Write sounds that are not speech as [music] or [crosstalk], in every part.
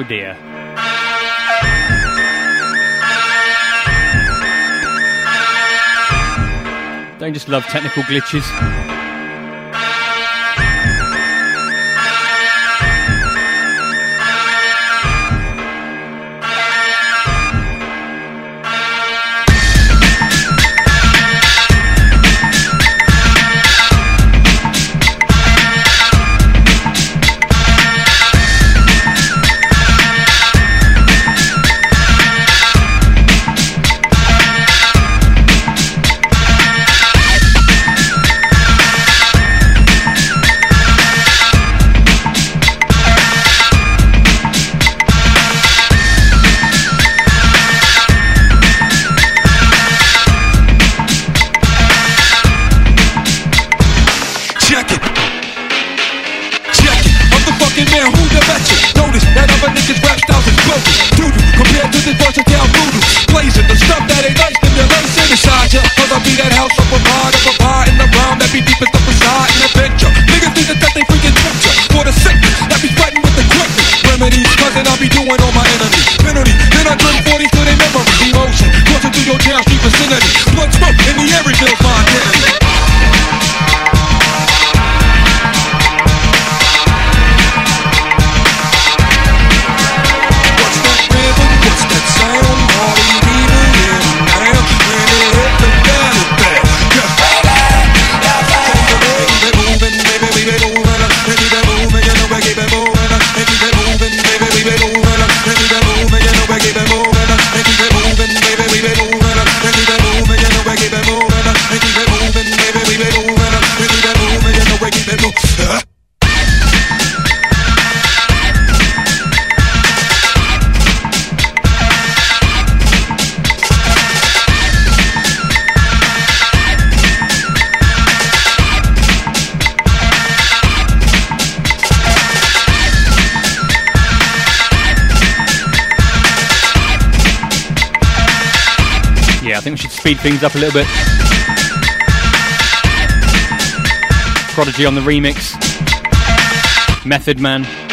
Oh dear. Don't just love technical glitches. Speed things up a little bit. Prodigy on the remix. Method Man.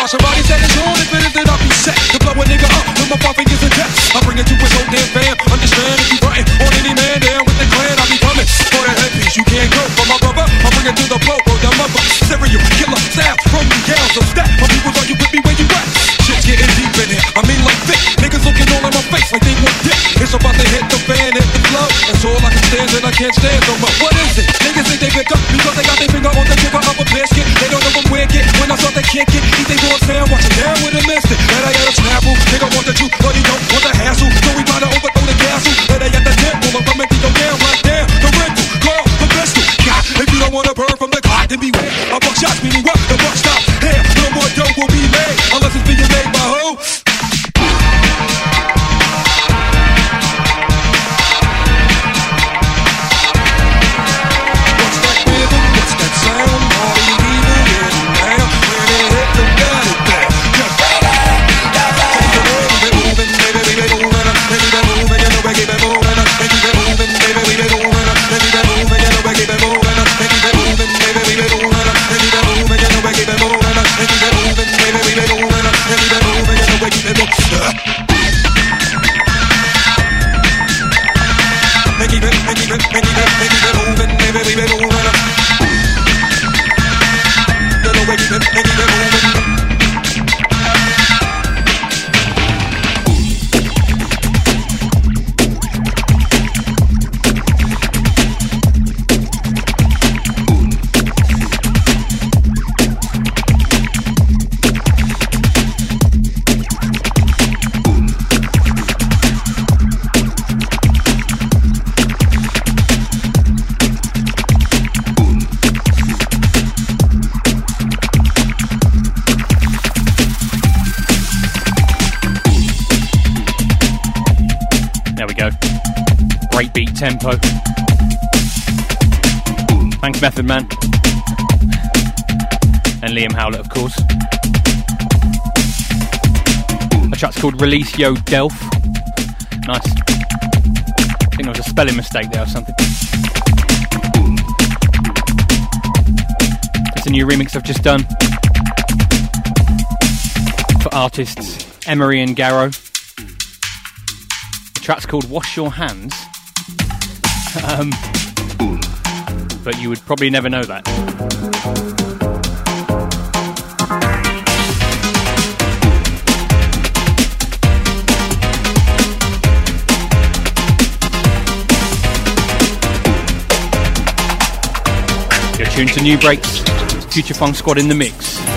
God, somebody said it's if it is, then I'll be set to blow a nigga up with my five fingers and text. I bring it to his whole damn fam. Understand if you frontin' on any man down with the clan, I'll be coming for the headpiece. You can't go for my brother. I bring it to the flow, bro, the mother. Serial killer style from the down, so stack. My people are you with me where you at? Shit's getting deep in here. I mean like thick. Niggas looking all in my face like they want dick. It's about to hit the fan, hit the flow. That's all I can stand and I can't stand no more. What is it? Niggas think they pick up because they got their finger on the trigger of a biscuit. They don't know I'm wicked. When I thought they can't get, eat they boys fan, watch it down with a instant. And I got a snapple. Nigga want the truth, but he don't want the hassle. So we try to overthrow the castle. They at the temple. I'm coming to your damn right down. The rental, call the pistol. God, if you don't wanna burn from the clock, then beware. A buck shots, meaning what? Tempo. Thanks, Method Man. And Liam Howlett, of course. A track's called Release Yo' Delf. Nice. I think there was a spelling mistake there or something. It's a new remix I've just done. for artists Emery and Garrow. The track's called Wash Your Hands. Um, but you would probably never know that. You're tuned to Nubreaks, Future Funk Squad in the mix.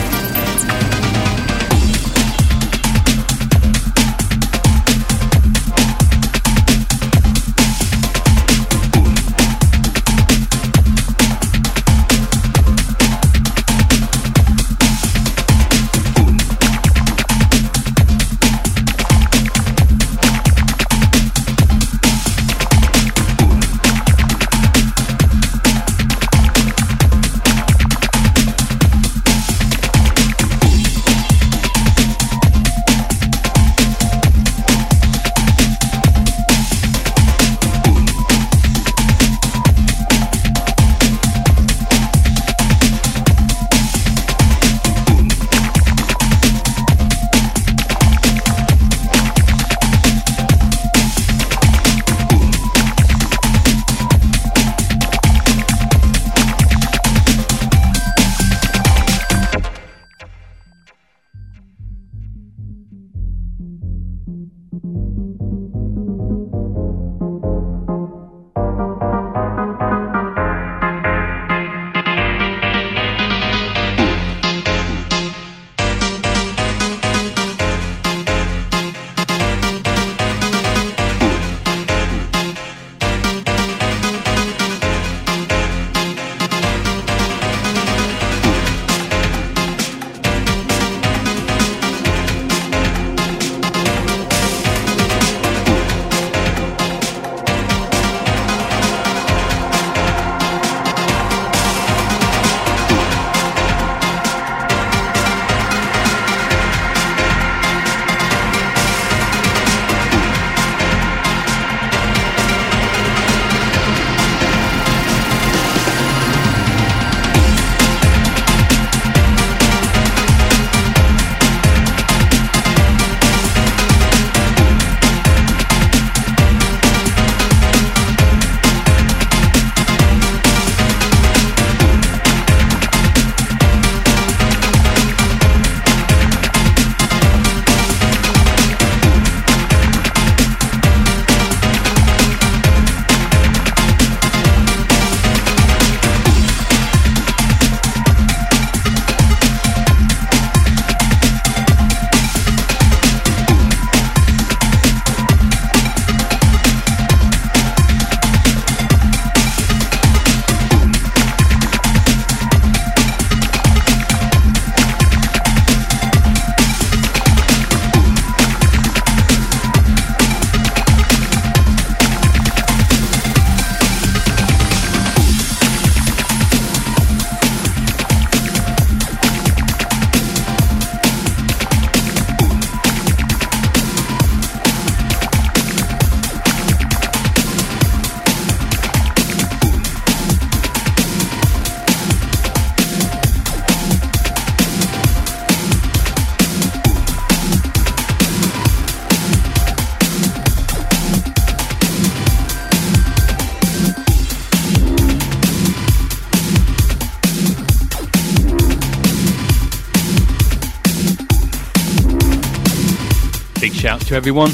To everyone.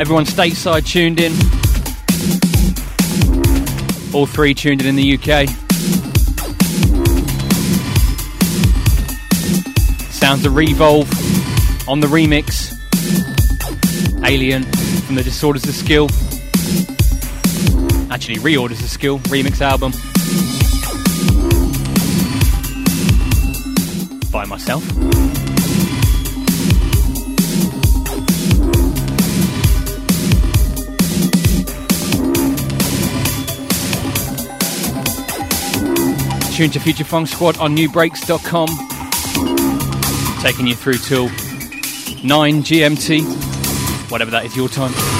Everyone stateside tuned in. All three tuned in in the UK. Sounds of Revolve on the remix. Alien from the Disorders of Skill. Actually, Reorders of Skill remix album. By myself. Tuned to Future Funk Squad on nubreaks.com. Taking you through till 9 GMT, whatever that is your time.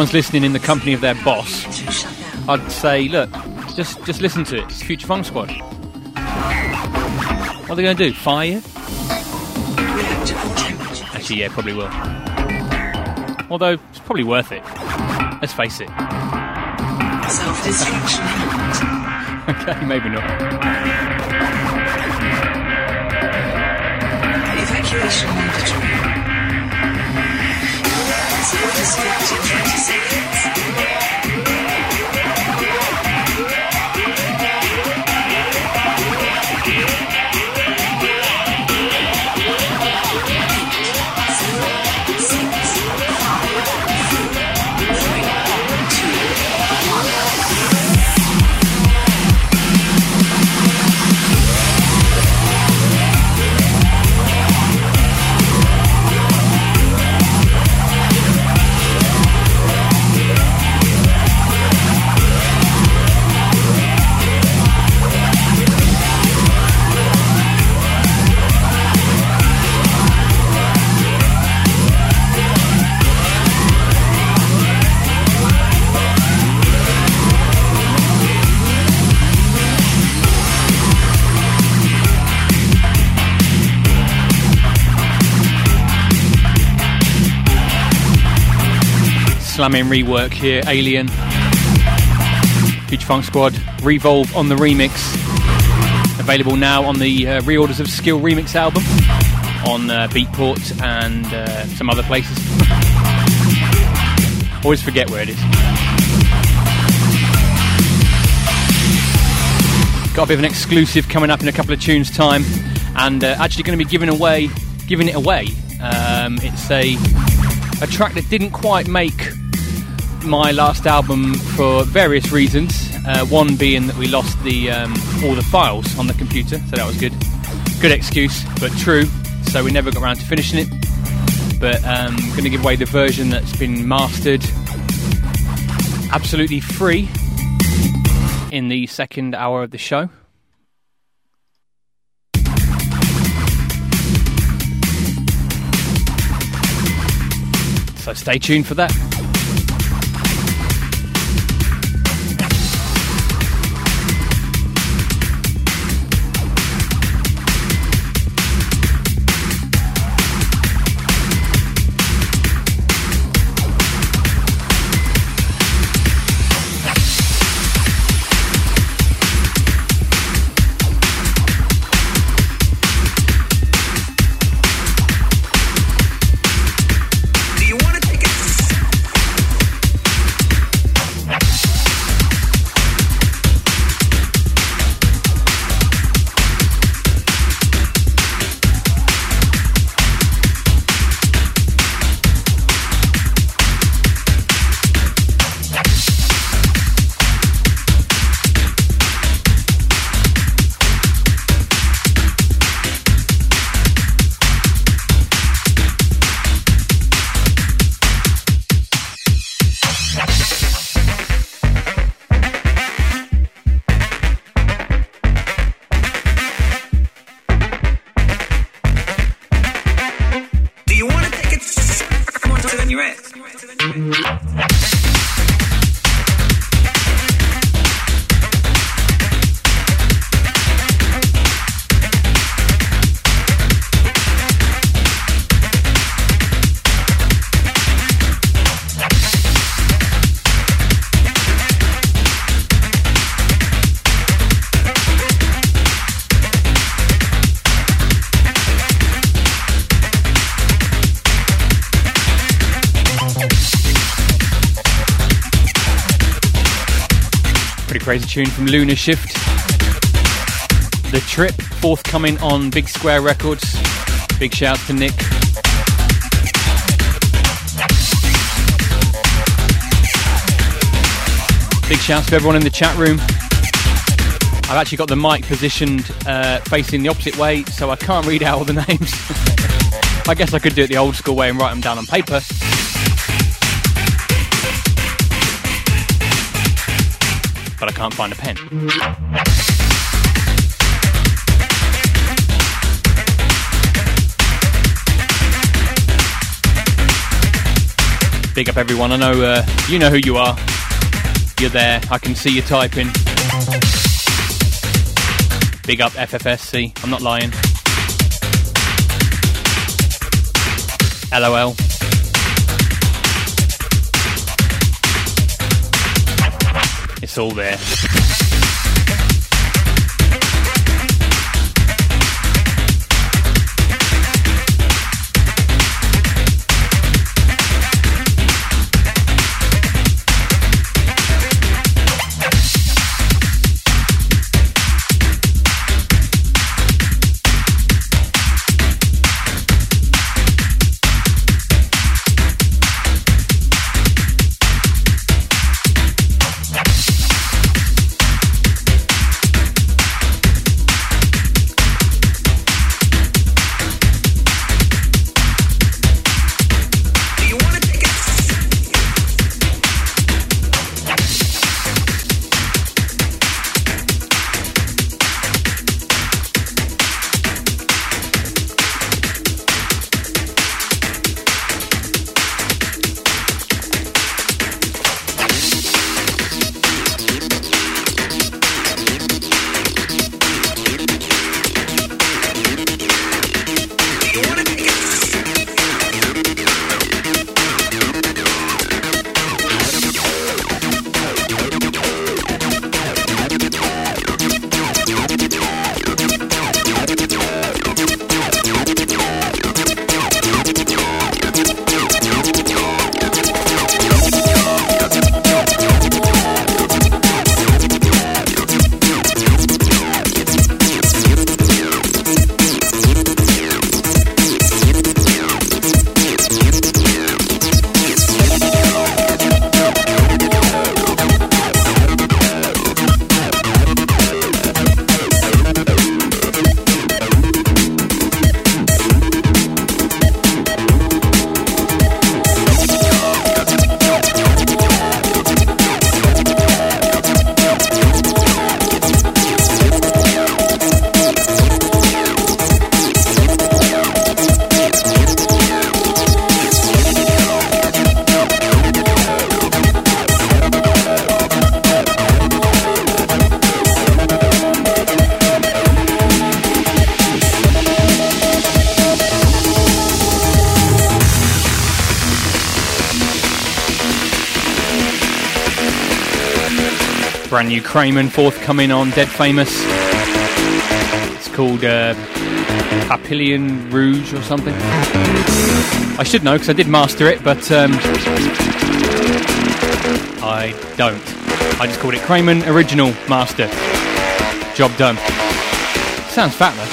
Anyone's listening in the company of their boss, To shut down. I'd say, look, just just listen to it. It's Future Funk Squad. What are they going to do? Fire you? Actually, yeah, probably will. Although it's probably worth it. Let's face it. Self-destruction. [laughs] Okay, maybe not. Evacuation mandatory. Self-destruct Sim, sim, sim. Slamming rework here, Alien. Future Funk Squad, Revolve on the remix. Available now on the uh, reorders of Skill Remix album on uh, Beatport and uh, some other places. Always forget where it is. Got a bit of an exclusive coming up in a couple of tunes' time, and uh, actually going to be giving away, giving it away. Um, it's a a track that didn't quite make my last album for various reasons. Uh, one being that we lost the um, all the files on the computer, so that was good. Good excuse, but true. So we never got around to finishing it. But um, going to give away the version that's been mastered, absolutely free, in the second hour of the show. So stay tuned for that. Crazy tune from Lunar Shift. The Trip, forthcoming on Big Square Records. Big shouts to Nick. Big shouts to everyone in the chat room. I've actually got the mic positioned uh, facing the opposite way, so I can't read out all the [laughs] names. I guess I could do it the old school way and write them down on paper. But I can't find a pen. Big up everyone. I know uh, you know who you are. You're there. I can see you typing. Big up FFSC. I'm not lying. LOL. All there. Brand forthcoming on Dead Famous. It's called uh, Papillion Rouge or something. I should know because I did master it, but um, I don't. I just called it Kramen Original Master. Job done. Sounds fat though.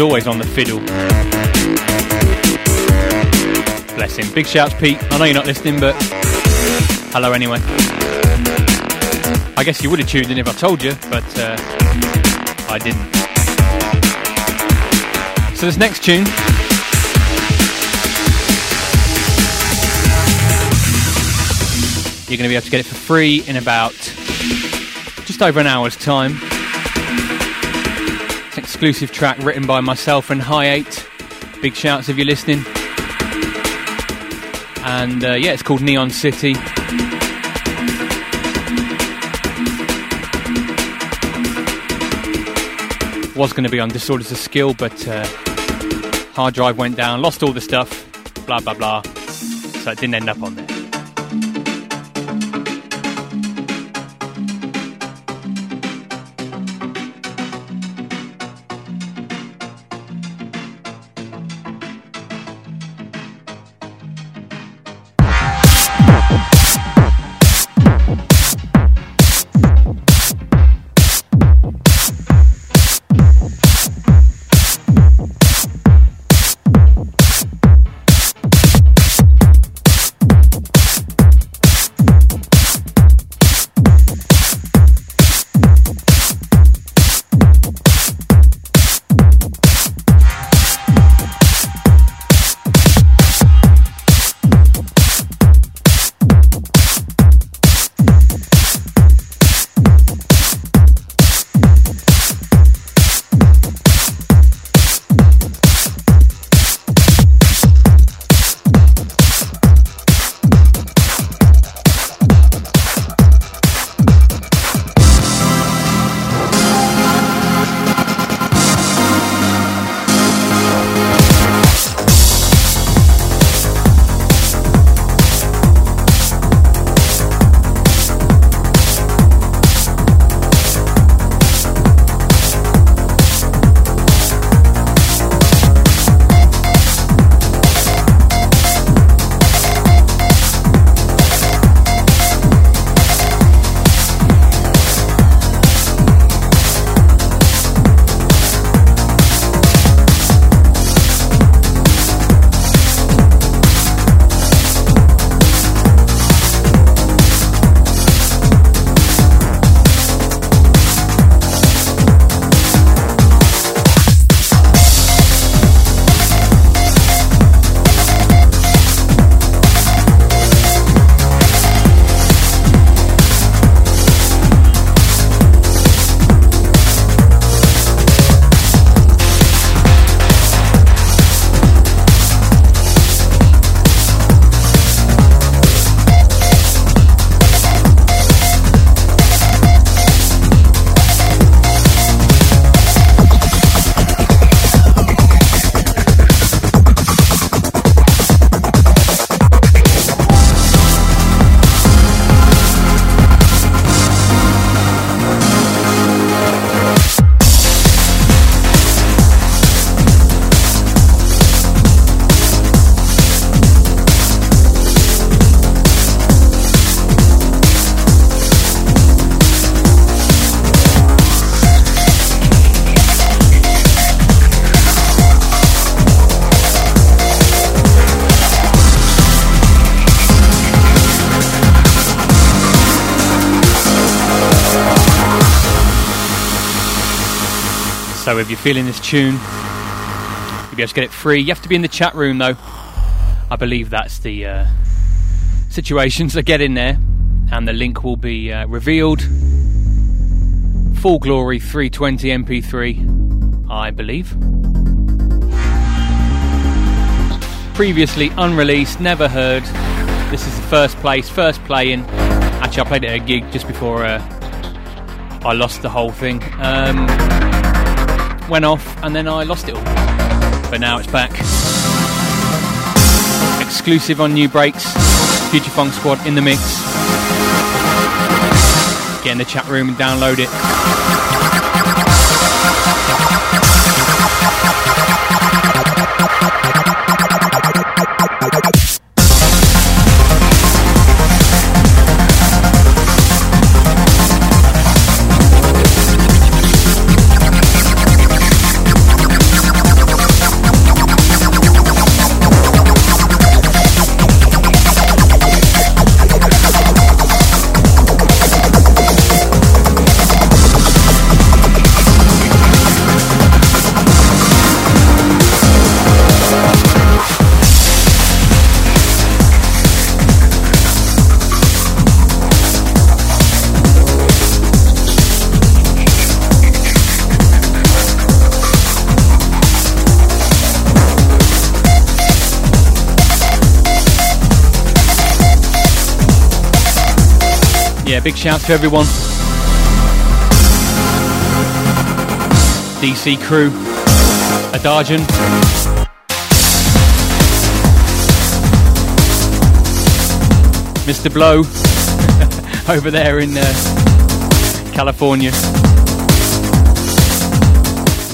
Always on the fiddle. Bless him. Big shouts, Pete. I know you're not listening, but hello anyway. I guess you would have tuned in if I told you, but uh, I didn't. So this next tune. You're going to be able to get it for free in about just over an hour's time. Exclusive track written by myself and High 8. Big shouts if you're listening. And uh, yeah, it's called Neon City. Was going to be on Disorders of Skill, but uh, hard drive went down, lost all the stuff, blah blah blah. So it didn't end up on there. So if you're feeling this tune, you'll be able to get it free. You have to be in the chat room though. I believe that's the uh, situation. So get in there, and the link will be uh, revealed. Full Glory 320 MP3, I believe. Previously unreleased, never heard. This is the first place, first playing. Actually, I played it at a gig just before uh, I lost the whole thing. Um, went off and then I lost it all. But now it's back. Exclusive on Nubreaks. Future Funk Squad in the mix. Get in the chat room and download it. Big shout to everyone. DC crew, Adarjan, Mr. Blow [laughs] over there in uh, California.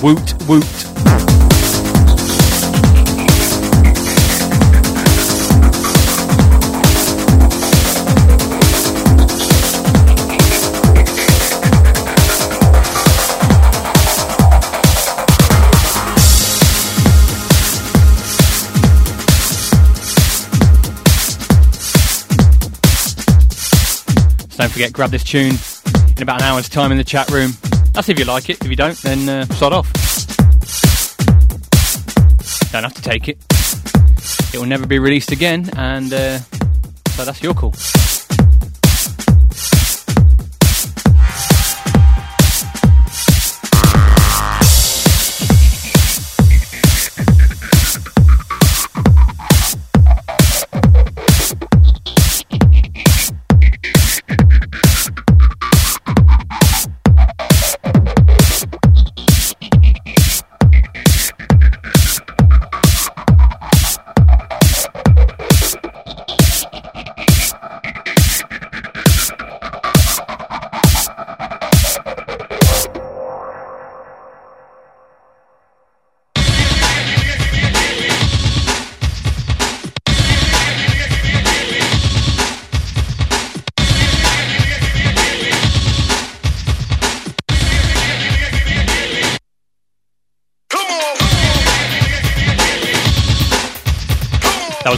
Woot woot. Don't forget, grab this tune in about an hour's time in the chat room. That's if you like it. If you don't, then uh, sod off. Don't have to take it. It will never be released again, and uh, so that's your call.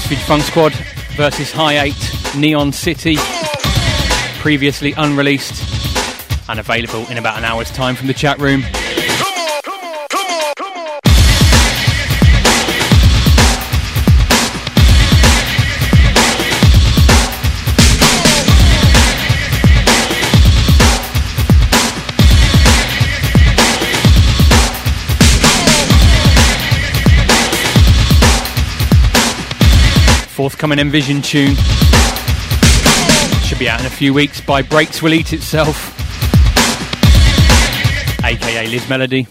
Future Funk Squad versus High 8 Neon City, previously unreleased and available in about an hour's time from the chat room. Forthcoming Envision tune. Should be out in a few weeks by Breaks Will Eat Itself, aka Liz Melody.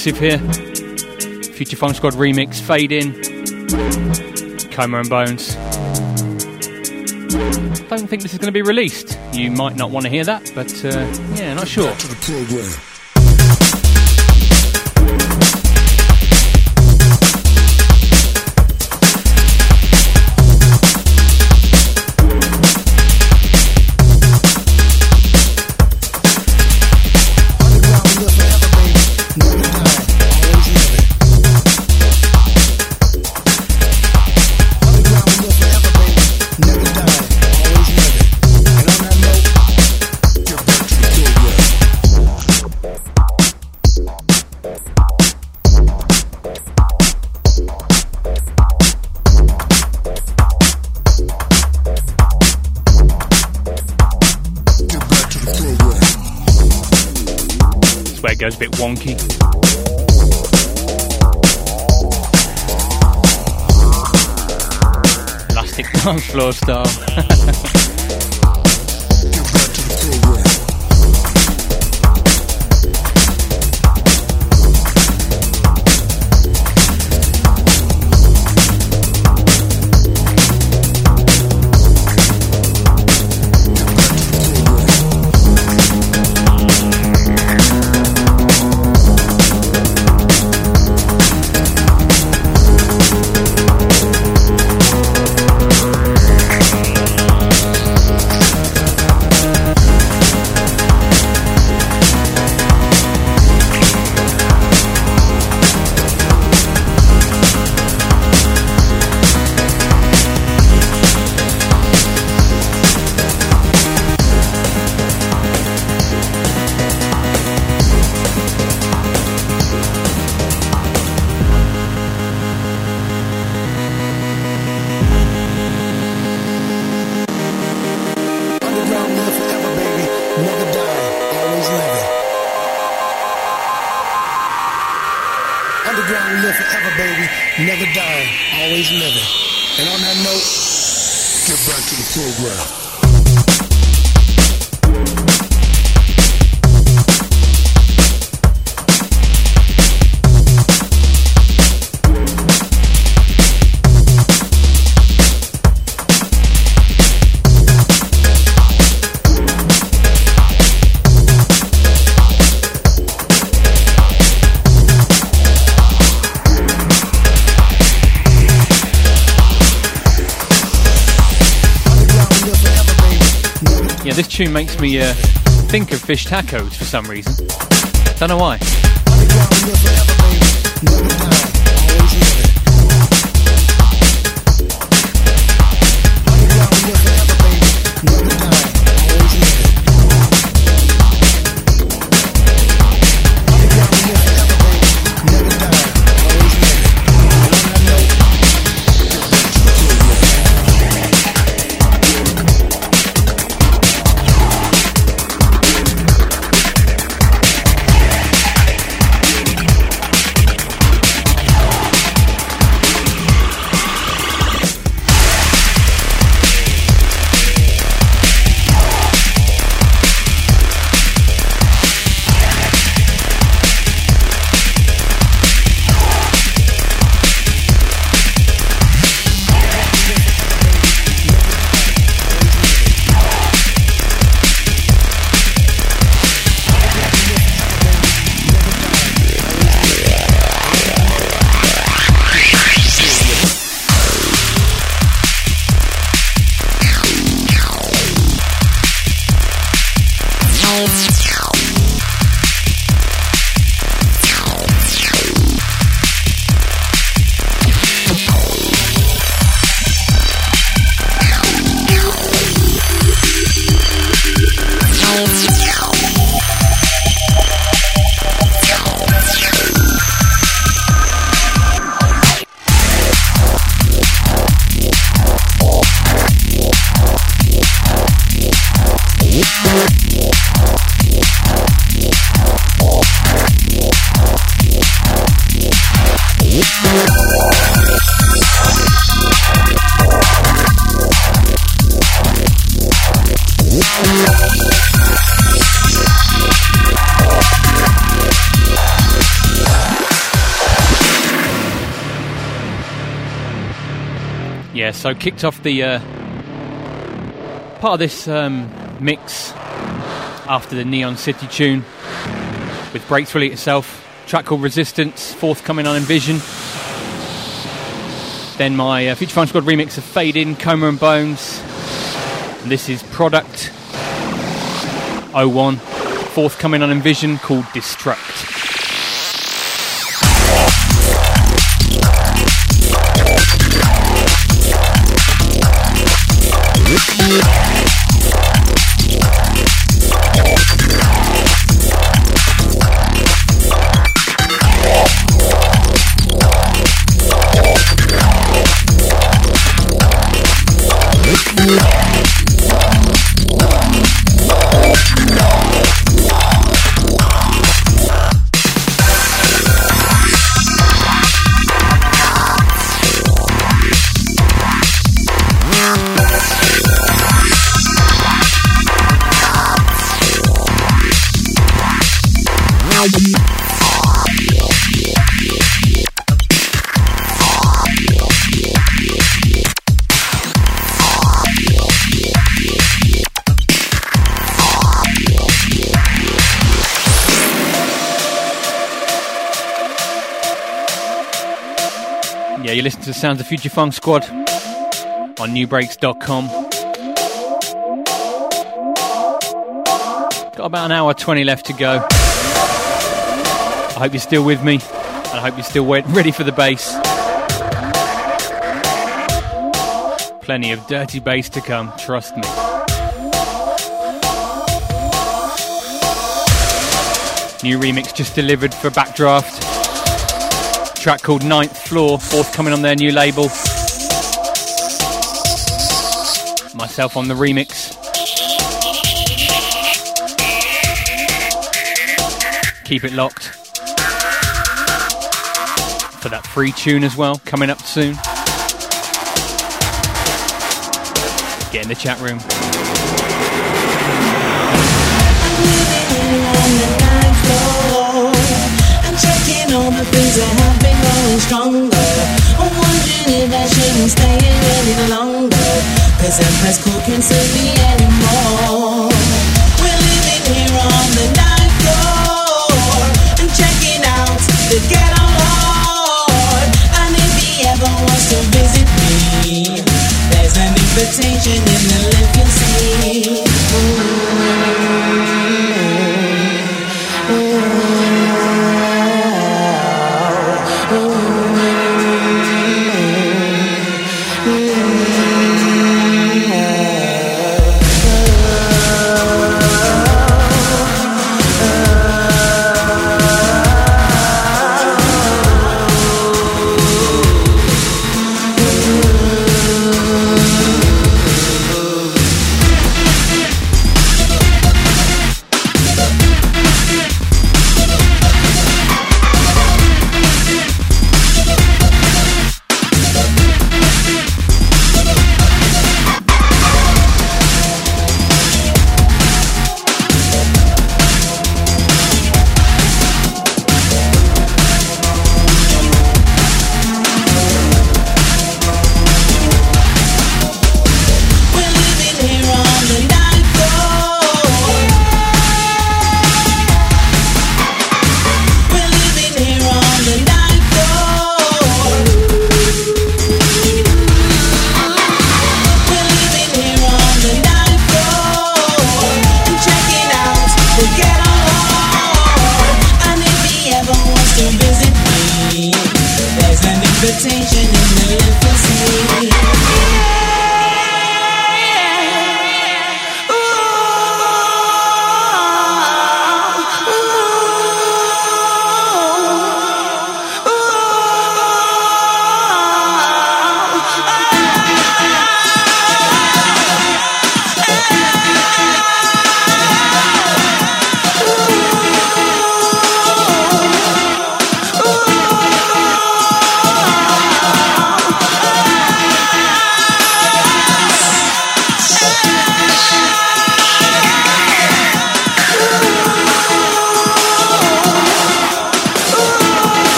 exclusive here. Future Funk Squad remix, Fade In, Coma and Bones. Don't think this is going to be released. You might not want to hear that, but uh, yeah, not sure. think of fish tacos for some reason. Don't know why. So kicked off the uh, part of this um, mix after the Neon City tune with Breakthrough itself, track called Resistance, forthcoming on Envision. Then my uh, Future Funk Squad remix of Fade In, Coma and Bones. And this is Product 01, forthcoming on Envision called Destruct. Yeah, sounds of Future Funk Squad on Nubreaks.com. Got about an hour 20 left to go. I hope you're still with me, and I hope you're still [laughs] ready for the bass. Plenty of dirty bass to come, trust me. New remix just delivered for Backdraft. Track called Ninth Floor, forthcoming on their new label. Myself on the remix. Keep it locked. For that free tune as well, coming up soon. Get in the chat room. I'm checking the things that have been growing stronger. I'm wondering if I shouldn't stay any longer. Cause Empress Cool can't serve me anymore. We're living here on the ninth floor. And checking out the ghetto lord. And if he ever wants to visit me, there's an invitation in the lift you'll see.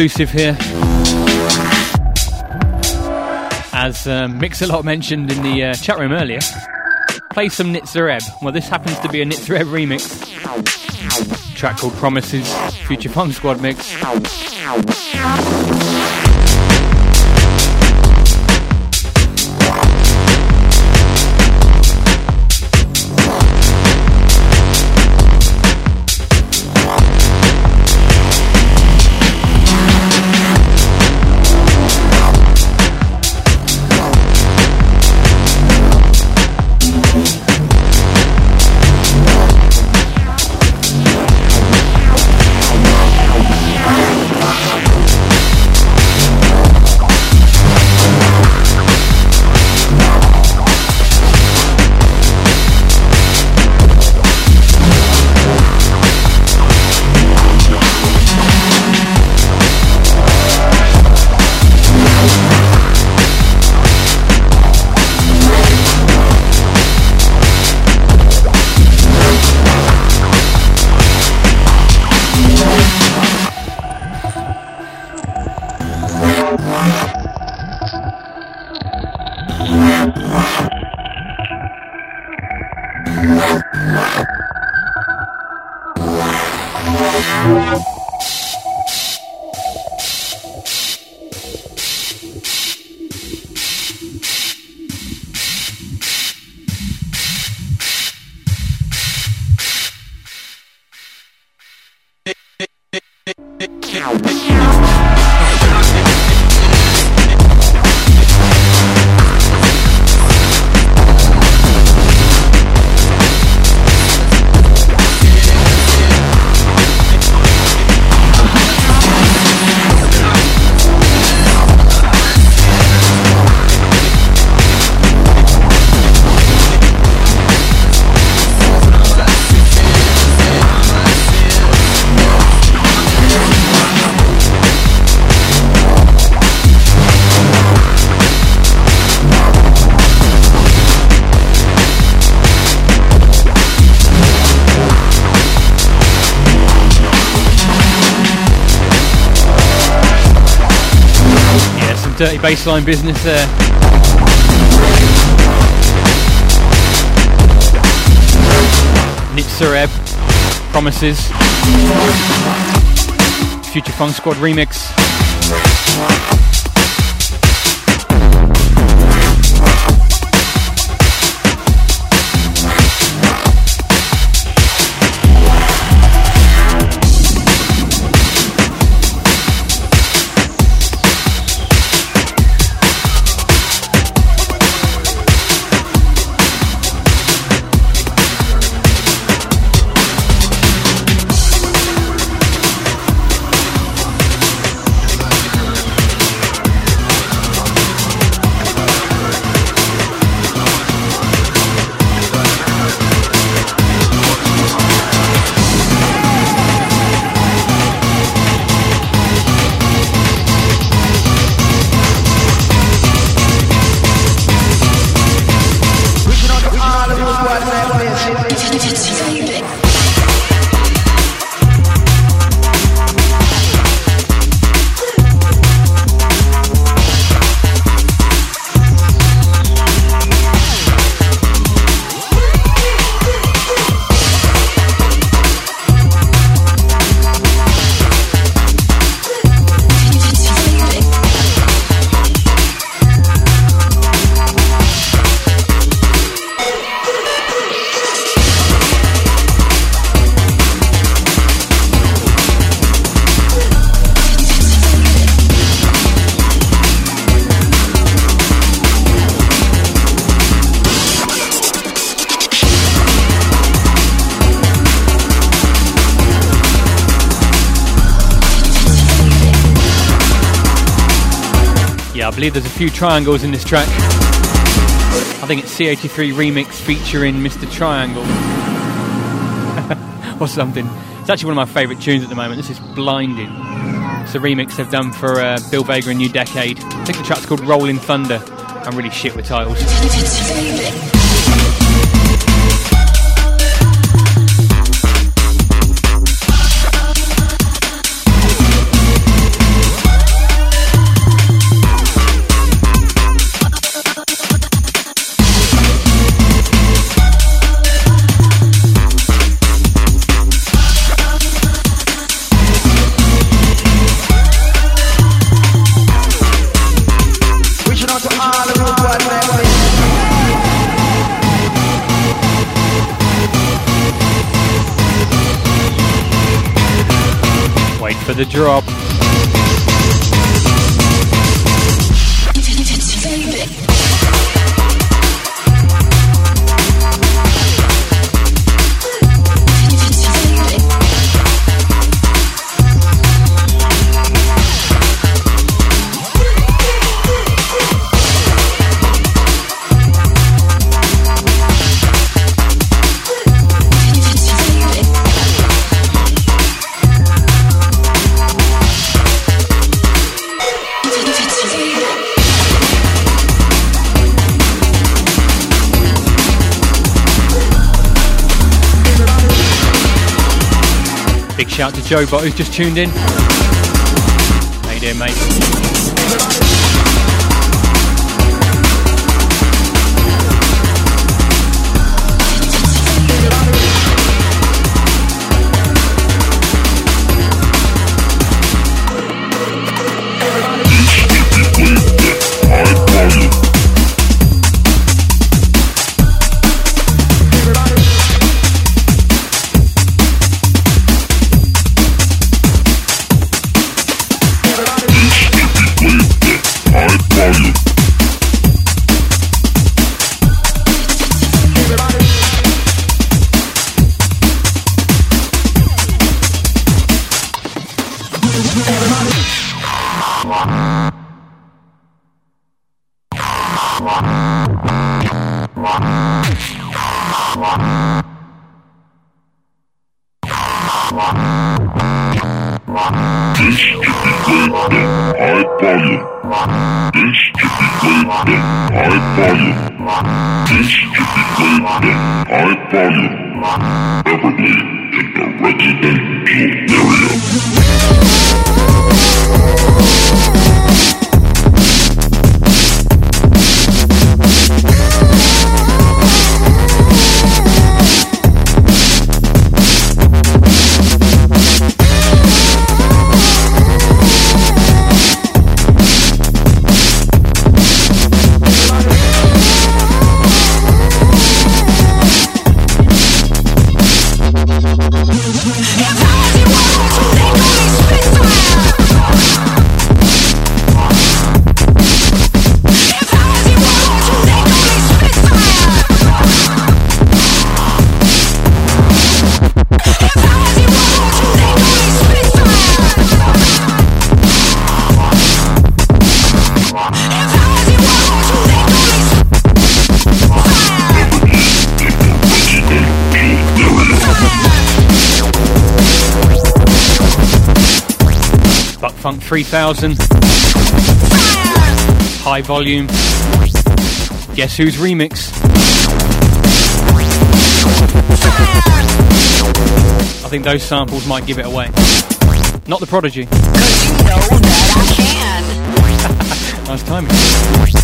Exclusive here. As um, Mix-a-Lot mentioned in the uh, chat room earlier, play some Nitzer Ebb. Well, this happens to be a Nitzer Ebb remix. Track called Promises, Future Funk Squad mix. Dirty bassline business there. Nitzer Ebb, Promises, Future Funk Squad remix. Believe there's a few triangles in this track. I think it's C83 remix featuring Mr. Triangle [laughs] or something. It's actually one of my favourite tunes at the moment. This is Blinding. It's a remix they've done for uh, Bill Vega and New Decade. I think the track's called Rolling Thunder. I'm really shit with titles. [laughs] Joe Bot who's just tuned in. How you doing, mate? 3000. High volume. Guess who's remix? I think those samples might give it away. Not the Prodigy. You know that I can. [laughs] Nice timing.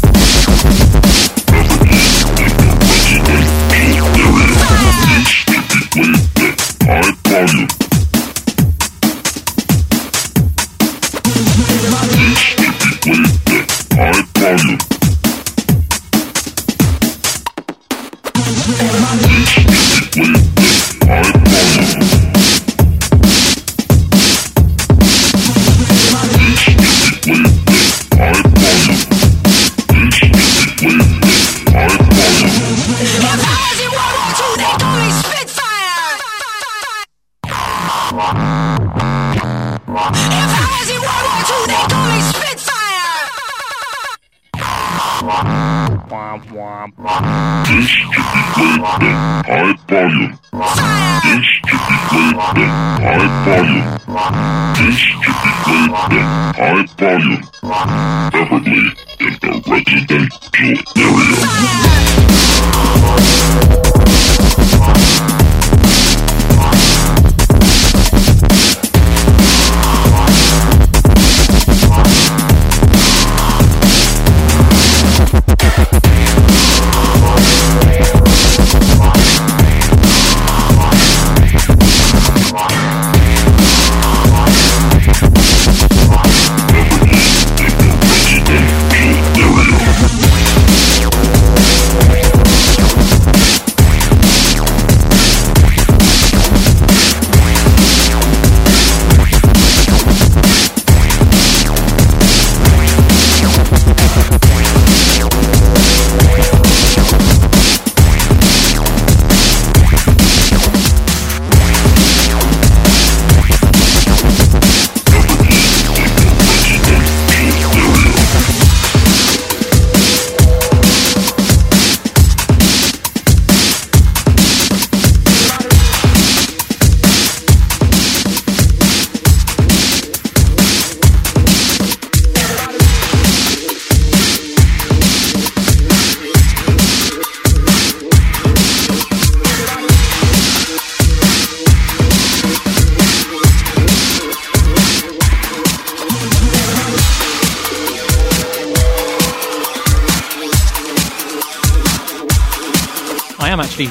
I am actually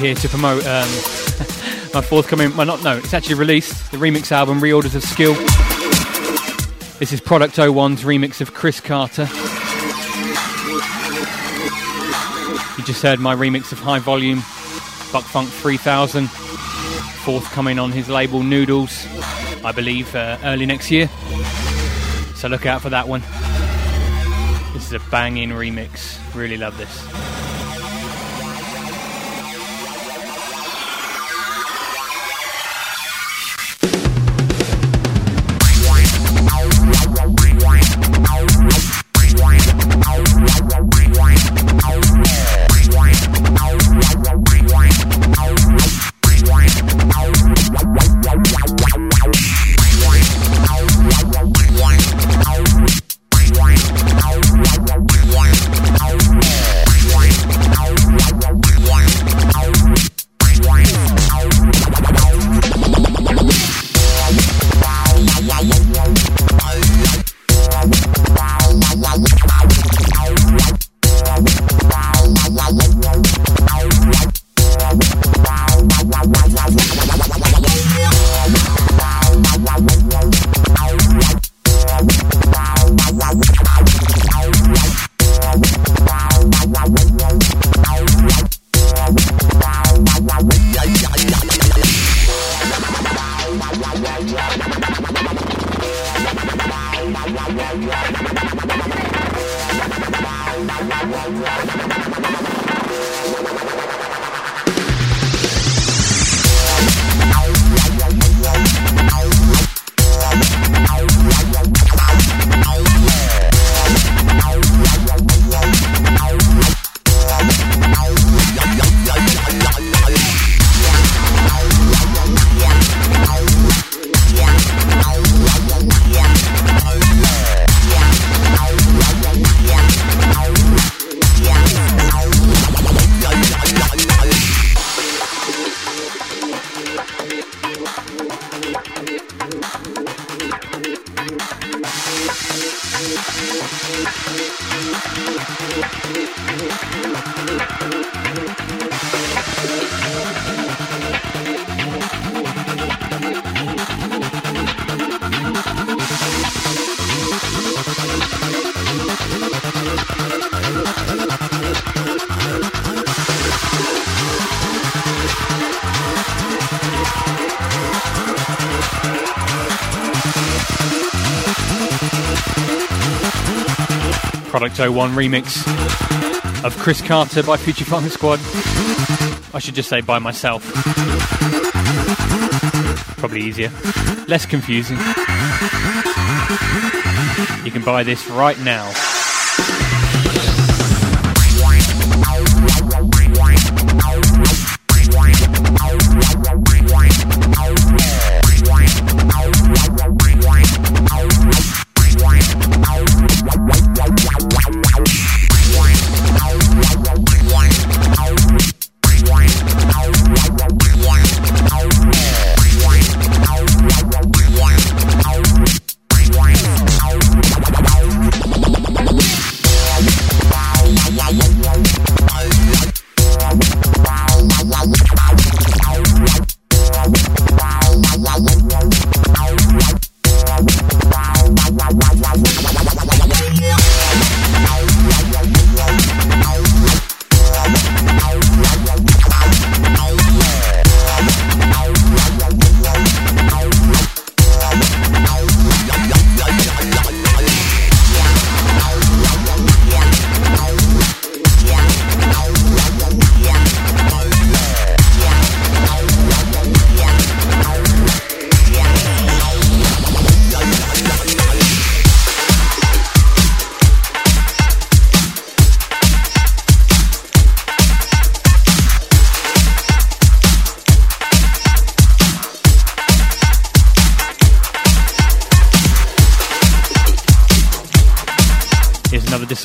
here to promote um, [laughs] my forthcoming. Well, not no, it's actually released the remix album Reorders of Skill. This is Product 01's remix of Chris Carter. You just heard my remix of High Volume, Buck Funk 3000, forthcoming on his label Noodles, I believe uh, early next year. So look out for that one. This is a banging remix. Really love this. 1 remix of Chris Carter by Future Funk Squad. I should just say by myself. Probably easier. Less confusing. You can buy this right now.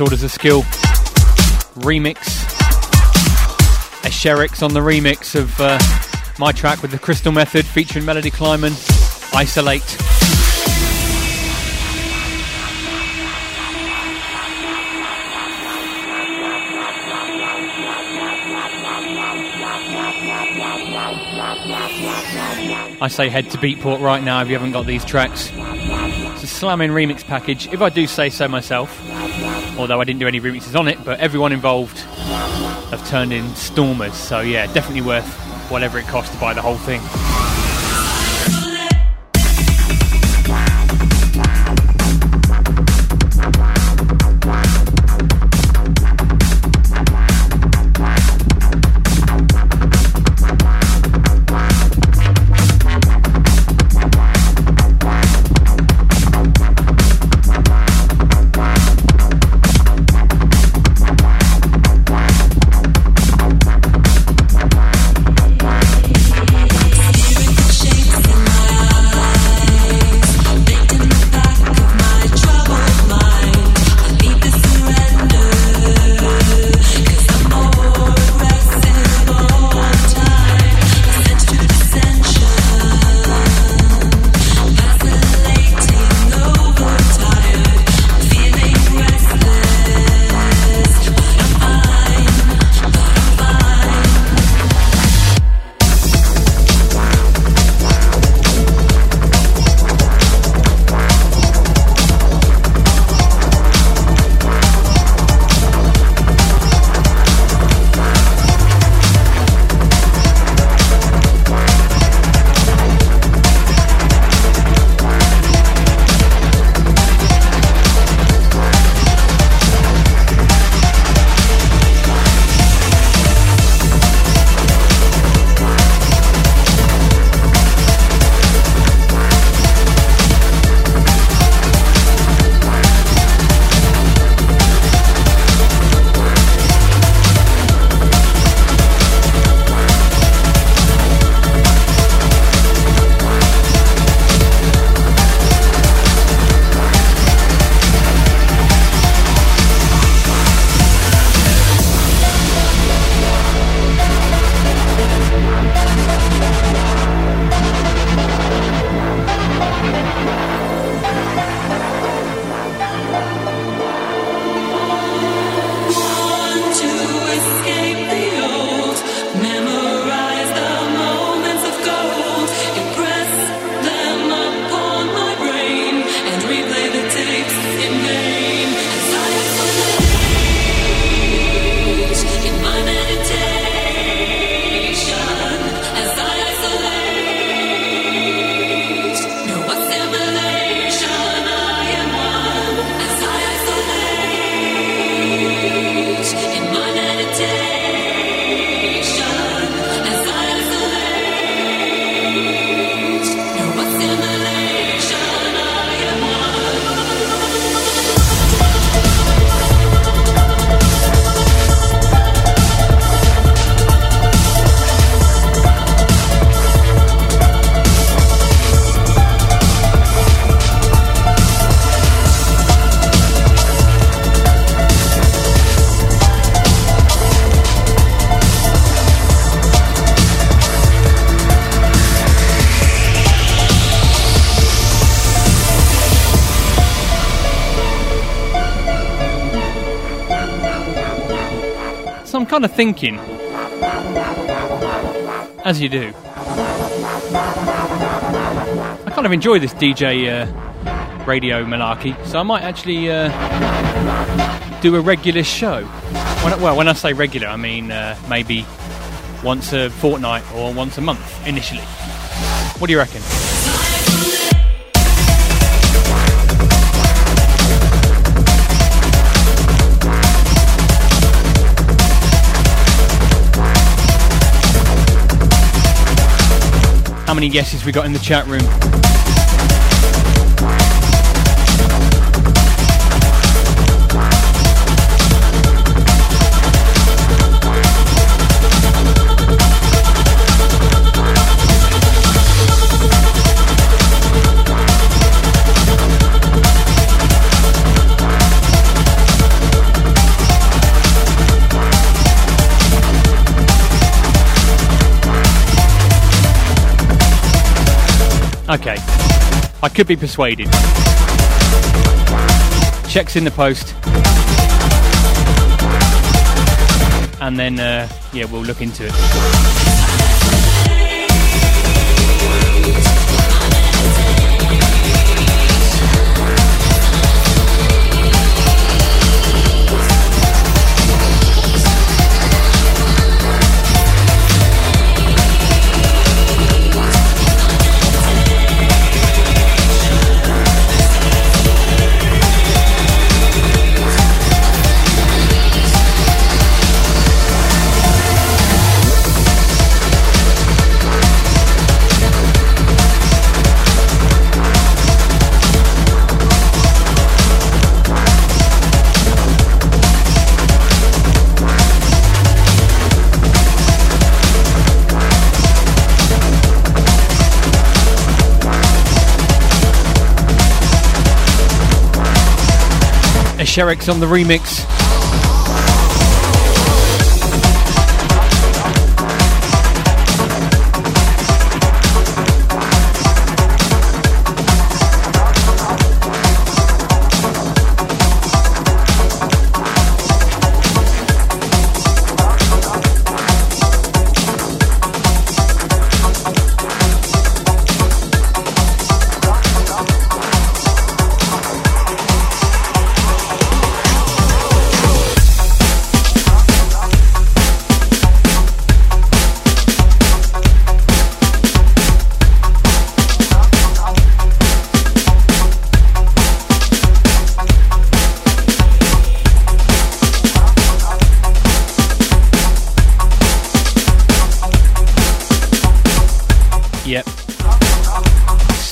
Disorders of Skill remix. Escherix on the remix of uh, my track with the Crystal Method featuring Melody Kleiman, Isolate. I say head to Beatport right now if you haven't got these tracks. It's a slamming remix package, if I do say so myself. Although I didn't do any remixes on it, but everyone involved have turned in stormers. So yeah, definitely worth whatever it costs to buy the whole thing. Kind of thinking, as you do, I kind of enjoy this DJ uh, radio malarkey, so I might actually uh, do a regular show. When, I- well, when I say regular, I mean uh, maybe once a fortnight or once a month initially. What do you reckon? Many guesses we got in the chat room? I could be persuaded. Checks in the post. And then, uh, yeah, we'll look into it. Sherrick's on the remix.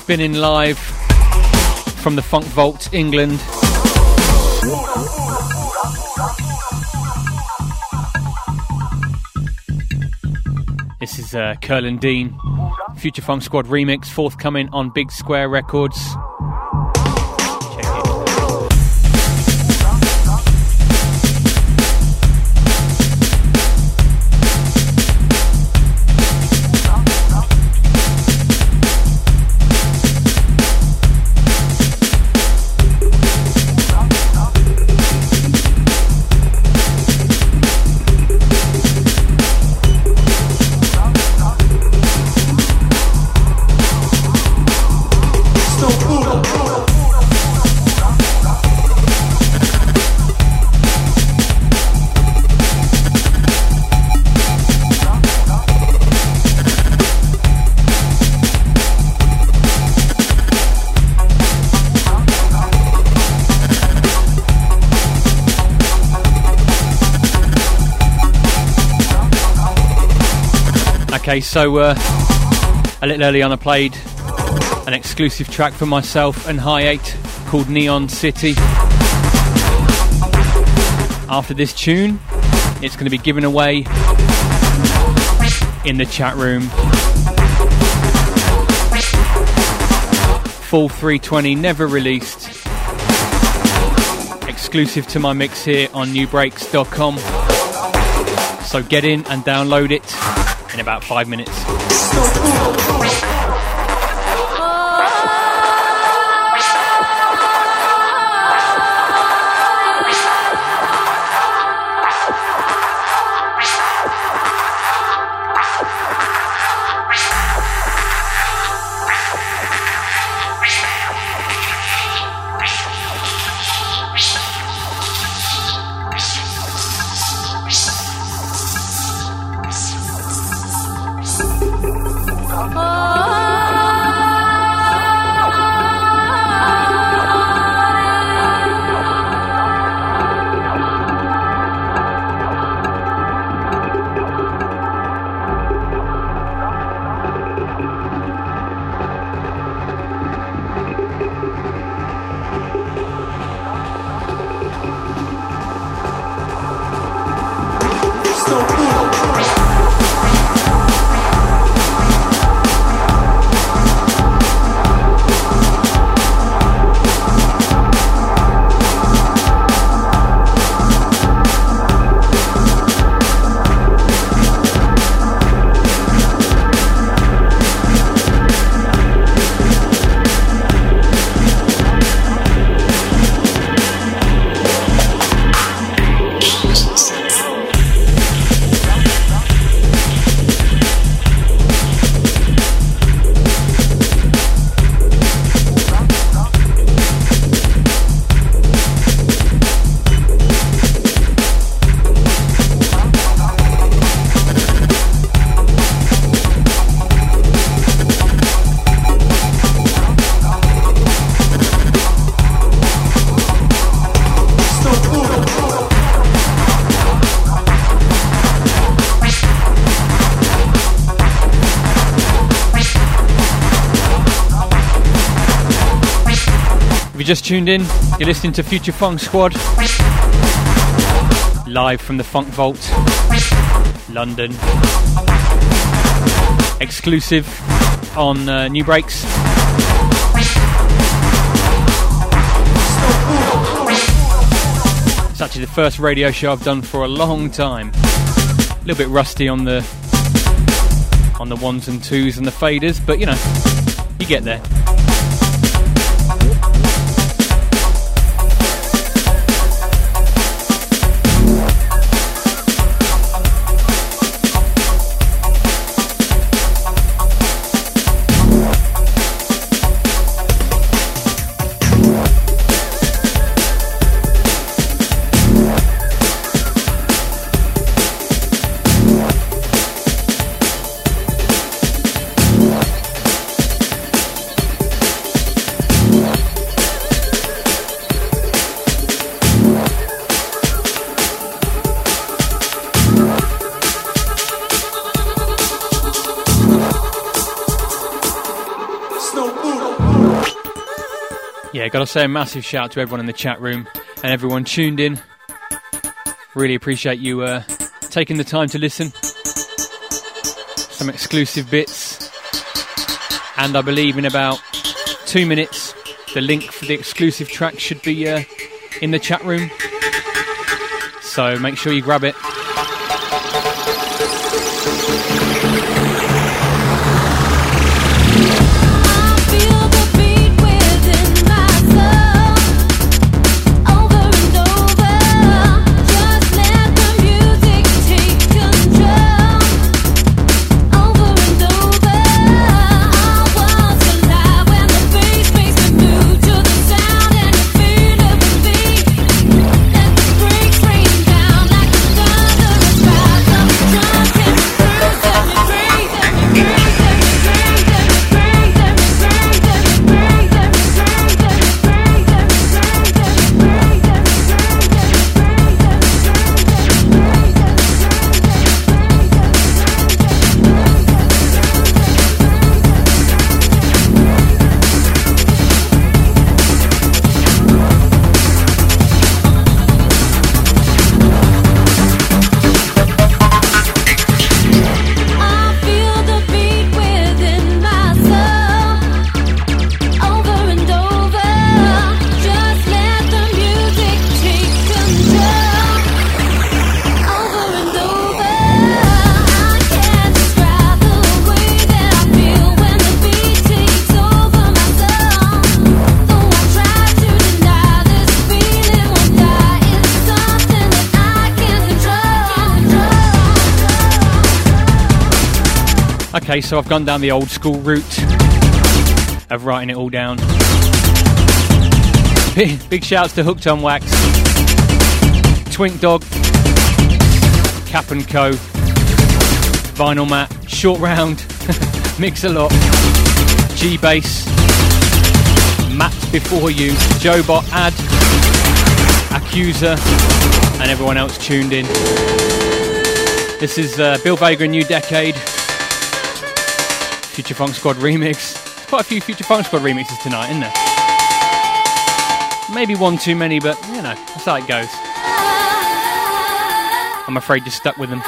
Spinning live from the Funk Vault, England. This is uh, Curlin Dean, Future Funk Squad remix, forthcoming on Big Square Records. Okay, so uh, a little early on, I played an exclusive track for myself and High 8 called Neon City. After this tune, it's going to be given away in the chat room. Full 320, never released. Exclusive to my mix here on Nubreaks.com. So get in and download it in about five minutes. Just tuned in, you're listening to Future Funk Squad. Live from the Funk Vault, London. Exclusive on uh, Nubreaks. It's actually the first radio show I've done for a long time. A little bit rusty on the on the ones and twos and the faders, but you know, you get there. Yeah, gotta say a massive shout out to everyone in the chat room and everyone tuned in. Really appreciate you uh, taking the time to listen. Some exclusive bits. And I believe in about two minutes, the link for the exclusive track should be uh, in the chat room. So make sure you grab it. So I've gone down the old school route of writing it all down. Big, big shouts to Hooked on Wax, Twink Dog, Cap and Co, Vinyl Mat, Short Round, [laughs] Mix a Lot, G Bass, Matt Before You, Joebot Ad, Accuser, and everyone else tuned in. This is uh, Bill Vega New Decade. Future Funk Squad remix. Quite a few Future Funk Squad remixes tonight, isn't there? Maybe one too many, but you know, that's how it goes. I'm afraid you're stuck with them.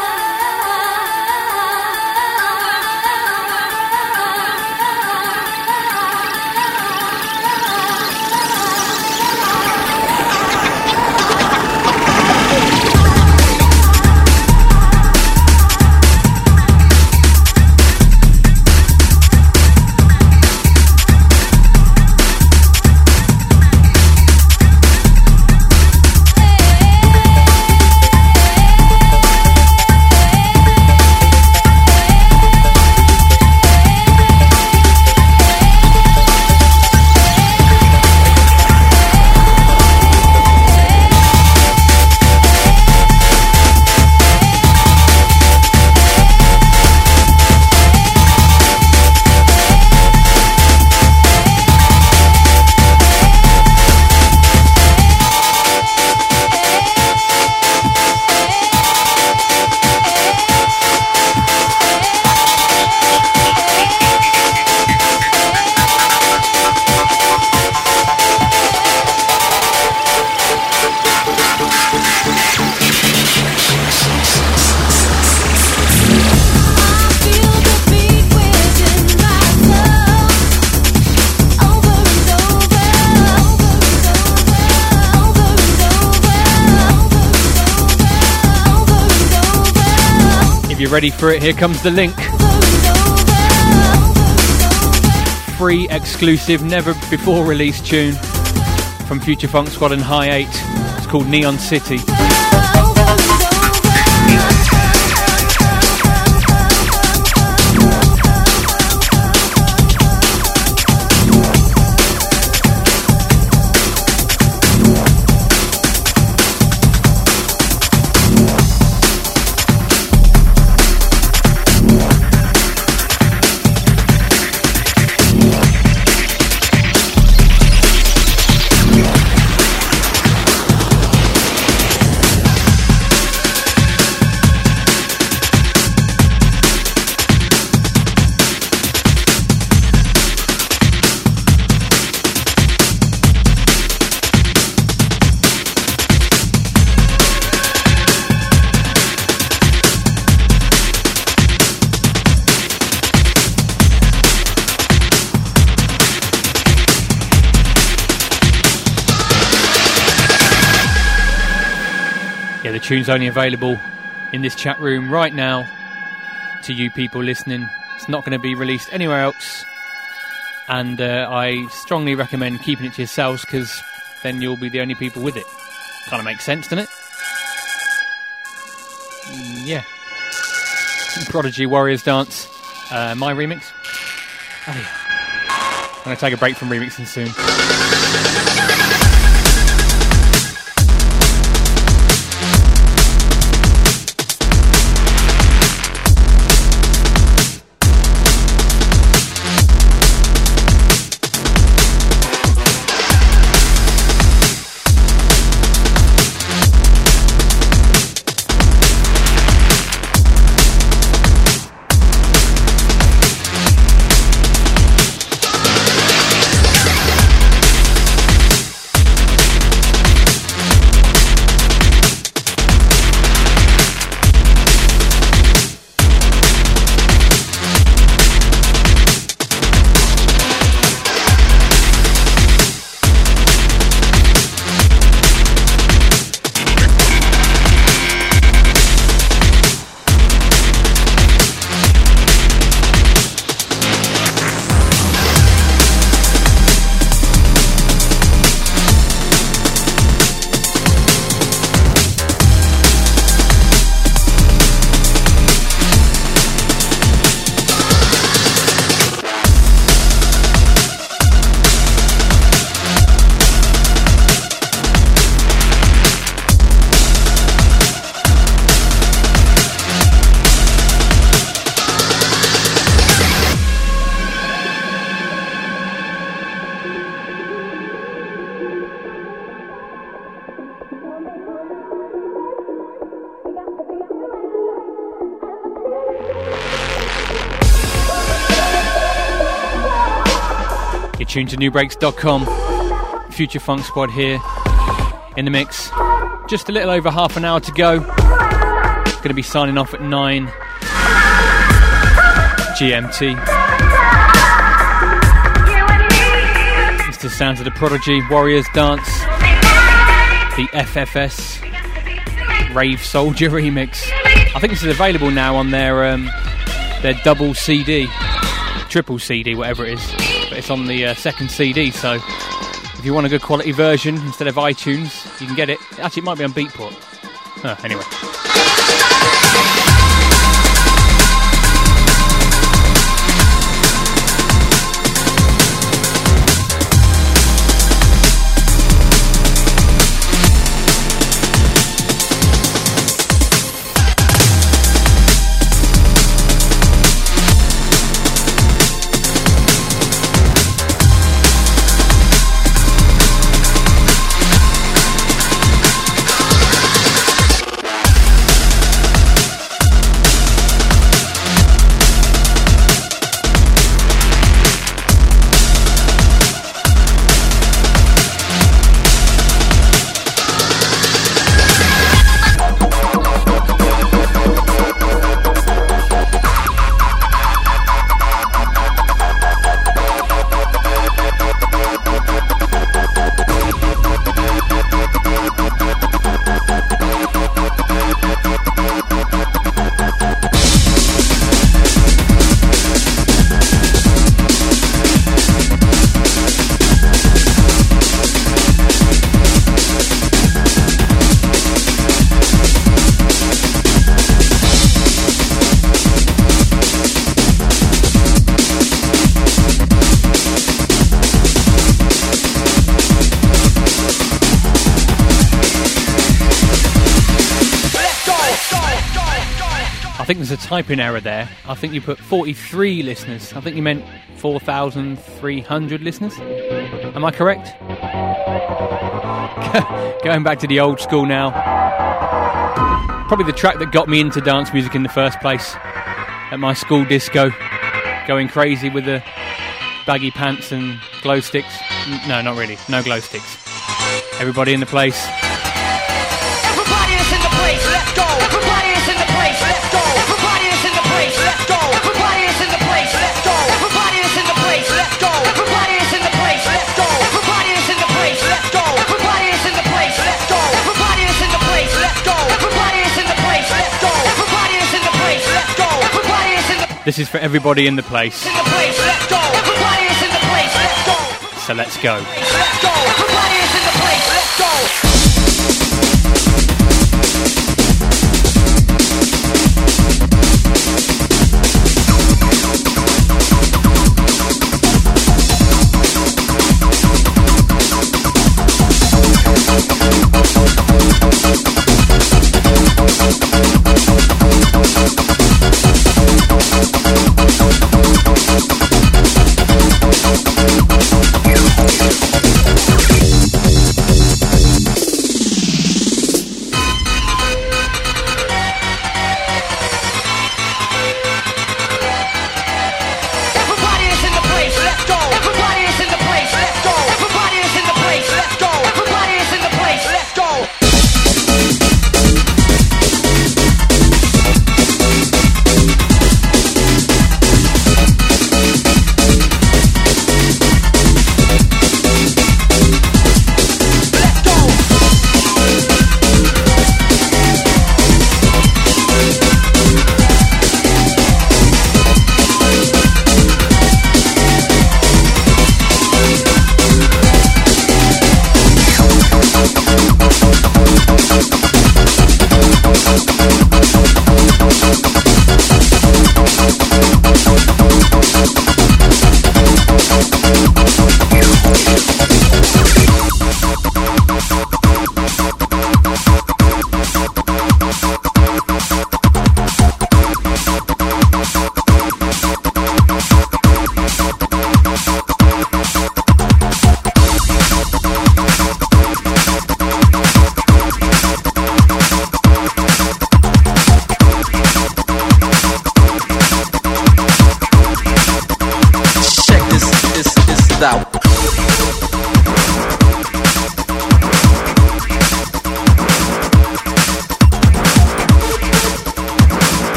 Ready for it, here comes the link. Free, exclusive, never before released tune from Future Funk Squad and High 8. It's called Neon City. Tune's only available in this chat room right now to you people listening. It's not going to be released anywhere else. And uh, I strongly recommend keeping it to yourselves because then you'll be the only people with it. Kind of makes sense, doesn't it? Yeah. Prodigy Warriors Dance, uh, my remix. Oh, yeah. I'm going to take a break from remixing soon. To Nubreaks.com. Future Funk Squad here in the mix. Just a little over half an hour to go. Going to be signing off at 9 GMT. It's the sounds of the Prodigy Warriors Dance, the FFS Rave Soldier [laughs] remix. I think this is available now on their um, their double CD, triple CD, whatever it is. It's on the uh, second CD, so if you want a good quality version instead of iTunes, you can get it. Actually, it might be on Beatport. Anyway. Think there's a typing error there. I think you put 43 listeners. I think you meant 4,300 listeners. Am I correct? [laughs] Going back to the old school now. Probably the track that got me into dance music in the first place at my school disco. Going crazy with the baggy pants and glow sticks. No, not really. No glow sticks. Everybody in the place. This is for everybody in the place. in the place, let's go. Everybody is in the place, let's go. So let's go. Let's go.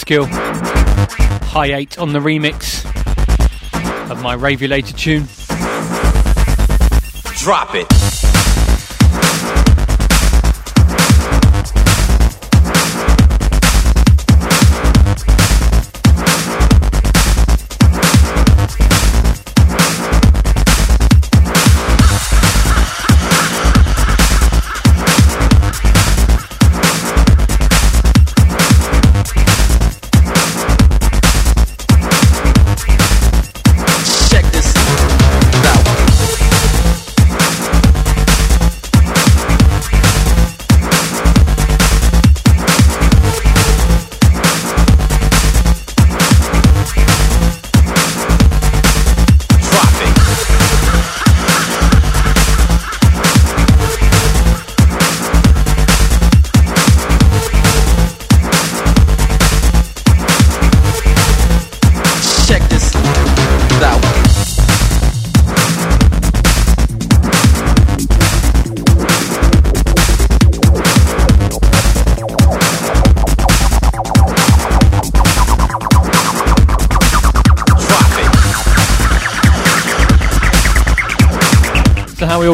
Skill. High 8 on the remix of my ravulated tune. Drop it.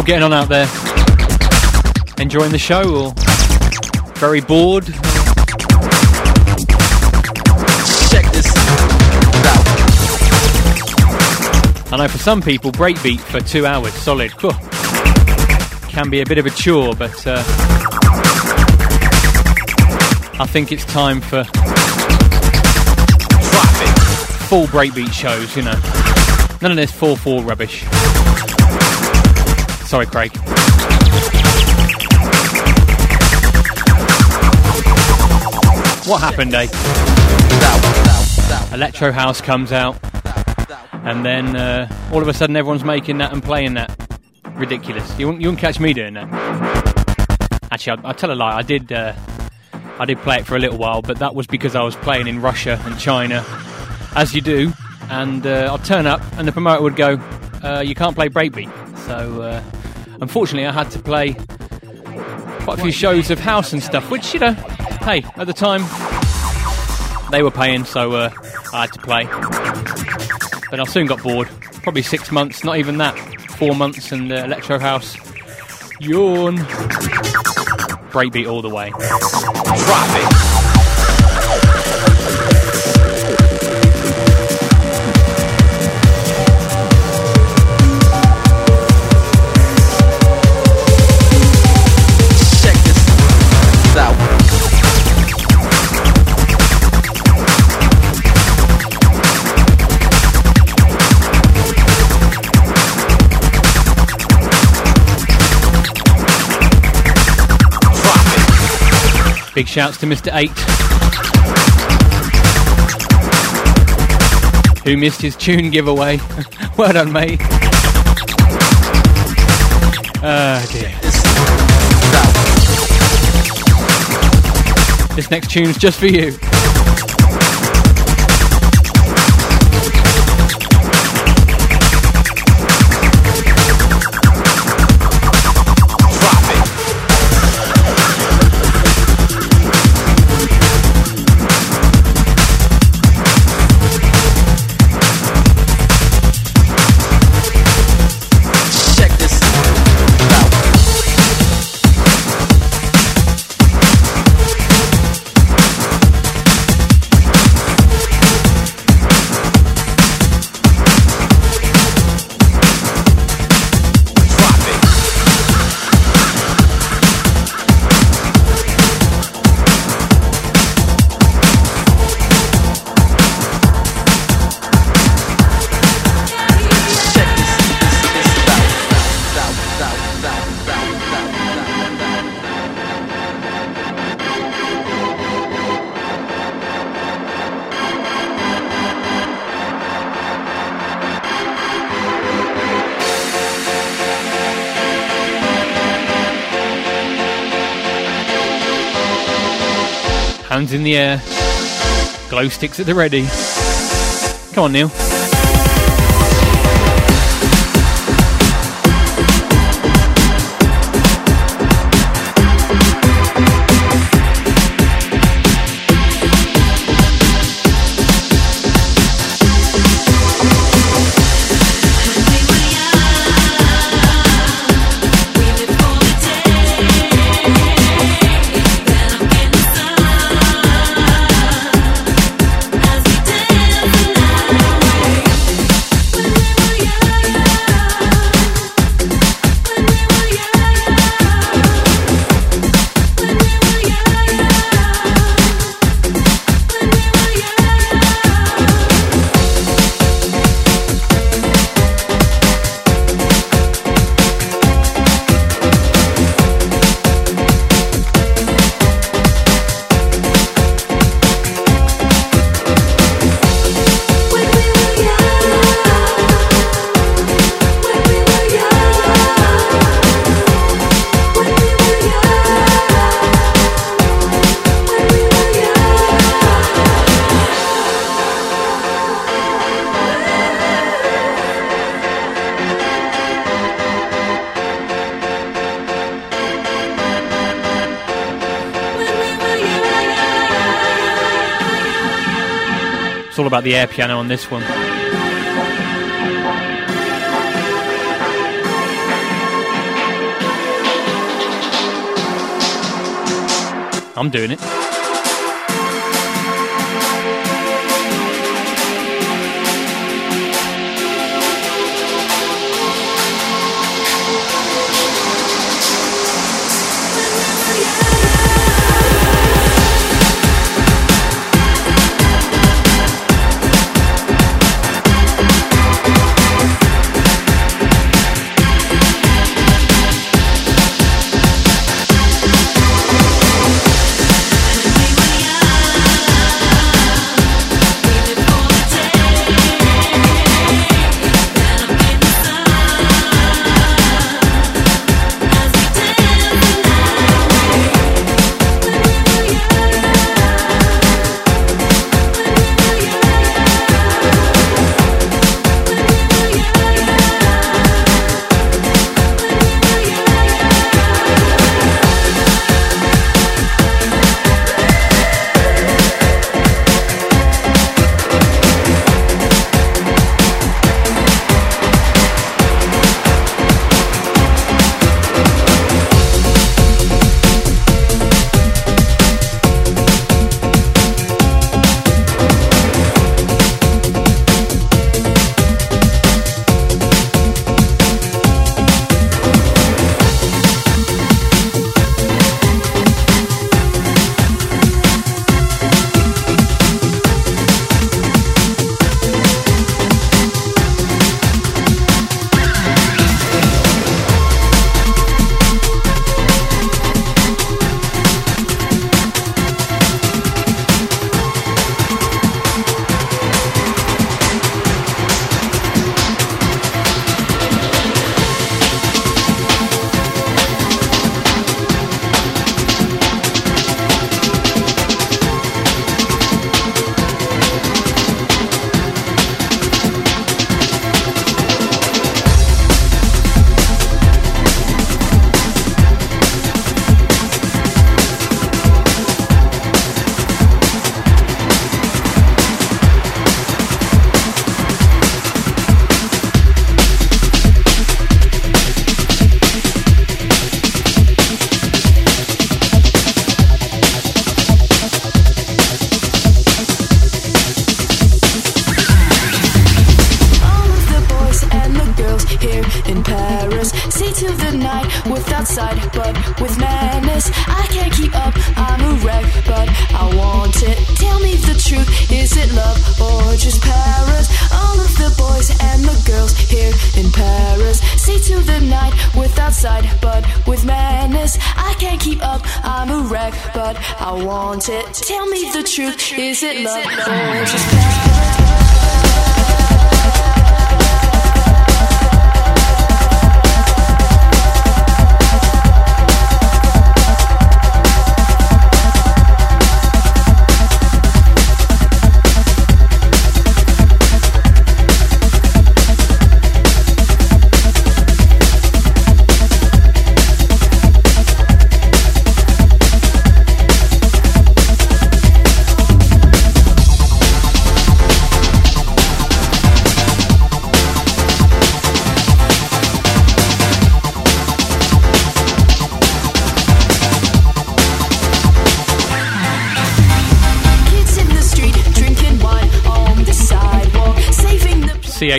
Getting on out there? Enjoying the show or very bored? Check this out. I know for some people, breakbeat for two hours solid can be a bit of a chore, but uh, I think it's time for full breakbeat shows, you know. None of this 4 4 rubbish. Sorry, Craig. What happened, eh? Electro House comes out, and then uh, all of a sudden everyone's making that and playing that. Ridiculous. You won't, you won't catch me doing that. Actually, I'll, I'll tell a lie. I did. Uh, I did play it for a little while, but that was because I was playing in Russia and China, as you do. And uh, I'd turn up, and the promoter would go, uh, "You can't play breakbeat." So, uh, unfortunately, I had to play quite a few shows of house and stuff, which you know, hey, at the time they were paying, so uh, I had to play. But I soon got bored. Probably six months, not even that. Four months in the electro house. Yawn. Breakbeat all the way. Drop Big shouts to Mr. 8. Who missed his tune giveaway. [laughs] well done, mate. Ah, dear. This next tune's just for you. Hands in the air. Glow sticks at the ready. Come on, Neil. The air piano on this one. I'm doing it.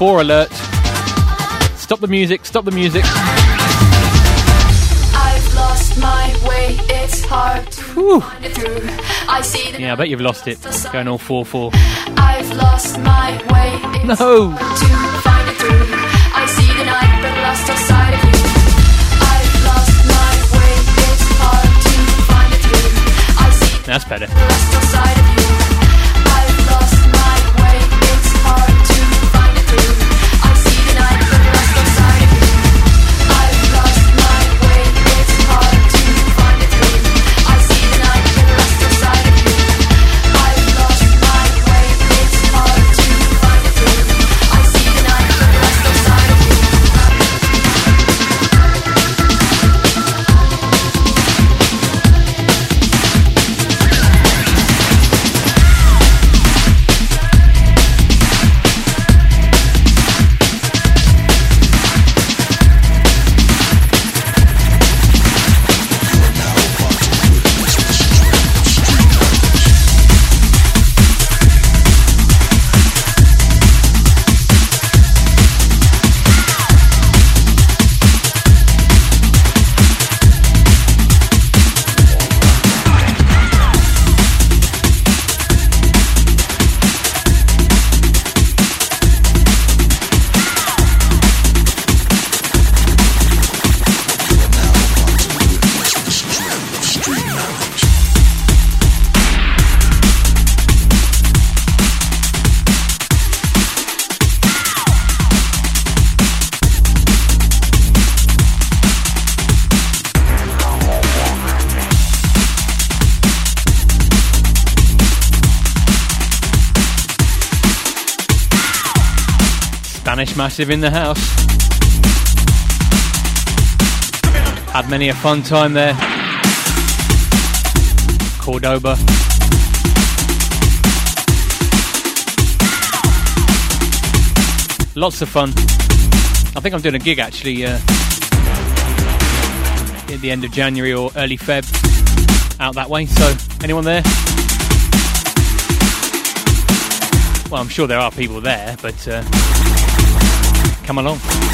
4 alert. Stop the music, stop the music. I've lost my way, it's hard I see yeah, I bet you've lost it. Going all 4 4. I've lost my way, no. I see the night, but lost of you. I've lost my way, it's hard to find it through. I see That's better. massive in the house. Had many a fun time there. Cordoba. Lots of fun. I think I'm doing a gig actually uh, at the end of January or early Feb out that way. So, anyone there? Well, I'm sure there are people there, but. Uh, come along.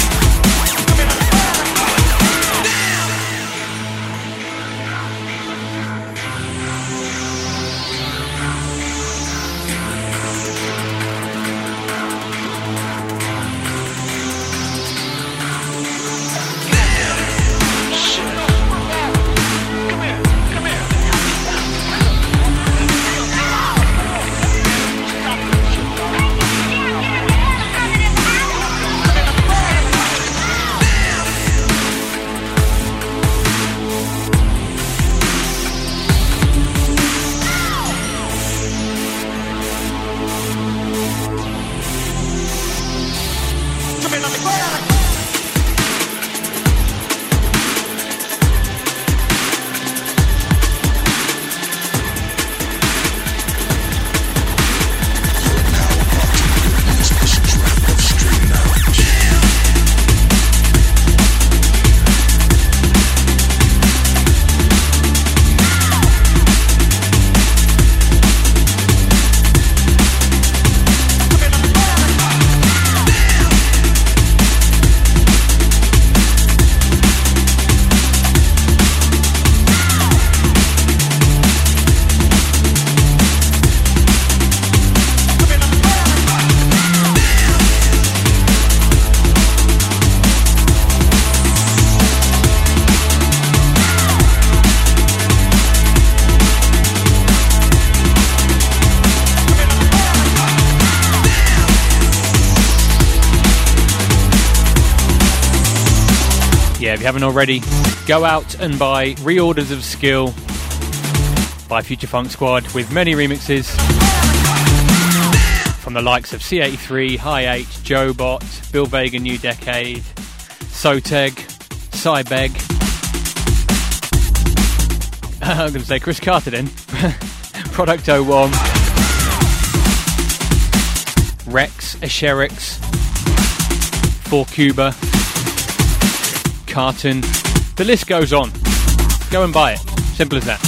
Haven't already, go out and buy Reorders of Skill by Future Funk Squad with many remixes from the likes of C83, High 8, Joe Bot, Bill Vega New Decade, Soteg, Cybeg. I'm going to say Chris Carter then. [laughs] Product 01, Rex, Asherix, For Cuba, Carton. The list goes on. Go and buy it. Simple as that.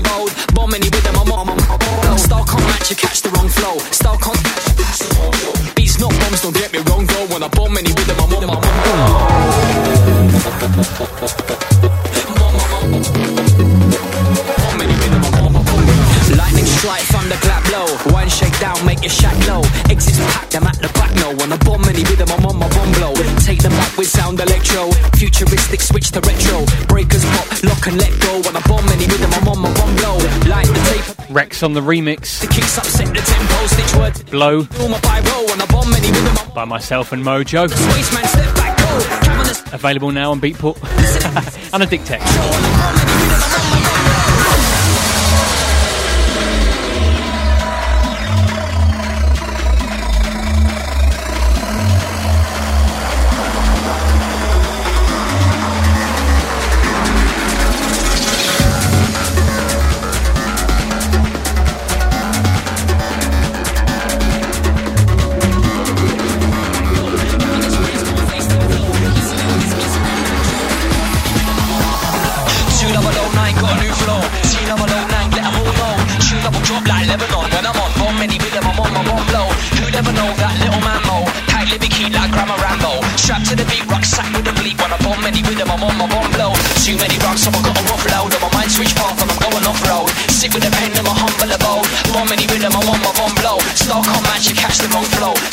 of old. More with them, I'm on my Style can't match, you catch the wrong flow. Style can't catch Beats not bombs, don't get me wrong though. When I bomb many with them, I'm on my Lightning strike, thunder clap low. One shake down, make your shack low. Exits packed, I'm at the back now. On a bomb any with them, I'm on my bomb blow. Take them back with sound electro. Futuristic switch to retro. Breakers pop, lock and let go. On a bomb any with them, I'm on my Rex on the remix. Blow. By myself and Mojo. Available now on Beatport. [laughs] And a Dictex.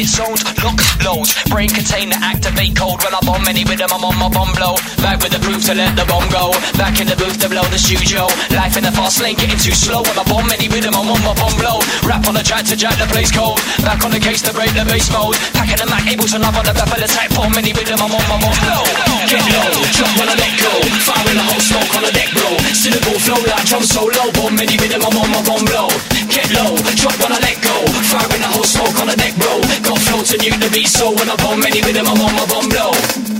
It's zones, lock loads. Brain container, activate code. When I bomb any rhythm, I'm on my bomb blow. Back with the proof to let the bomb go. Back in the booth to blow the studio. Life in the fast lane, getting too slow. On a bomb, any rhythm, I'm on my bomb blow. Rap on the track to jack the place cold. Back on the case to break the base mode. Packing the Mac, able to love on the back of the type bomb. Any rhythm, I'm on my bomb blow. Get low, drop when I let go. Fire in the whole smoke on the deck blow. Syllable flow like drum solo. Bomb, any rhythm, I'm on my bomb blow. Get low, drop when I let go. Fire in the whole smoke on the deck, bro. Got flow to new the beat, so when I bomb, any rhythm, I'm on my bomb blow.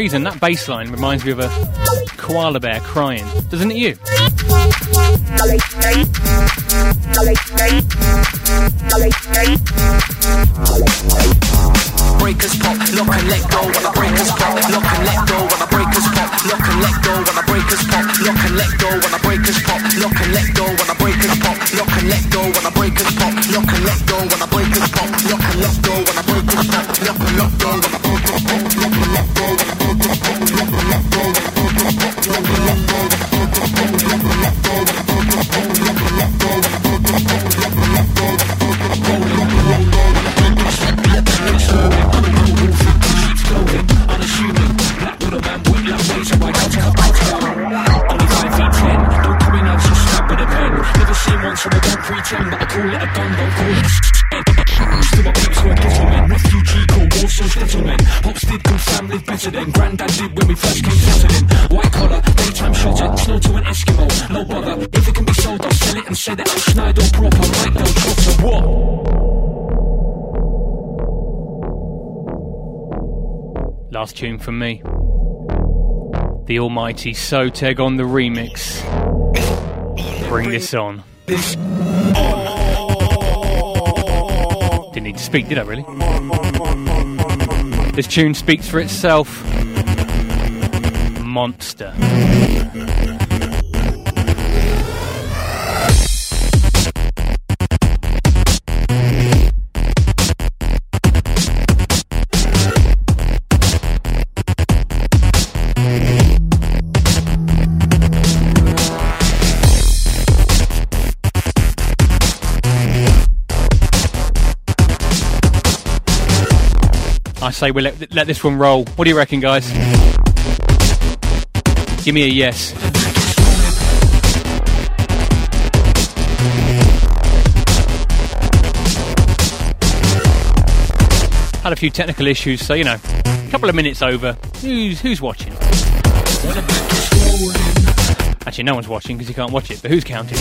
reason, that bass line reminds me of a koala bear crying, doesn't it you? Breakers pop, lock and let go when breakers pop, lock and let go when breakers pop, lock and let go when breakers pop, lock and let go when breakers pop, lock and let go tune from me. The almighty Soteg on the remix. Bring this on. Didn't need to speak, did I really? This tune speaks for itself. Monster. Say we let, let this one roll. What do you reckon, guys? Give me a yes. Had a few technical issues, so you know, a couple of minutes over. Who's who's watching? Actually, no one's watching because you can't watch it. But who's counting?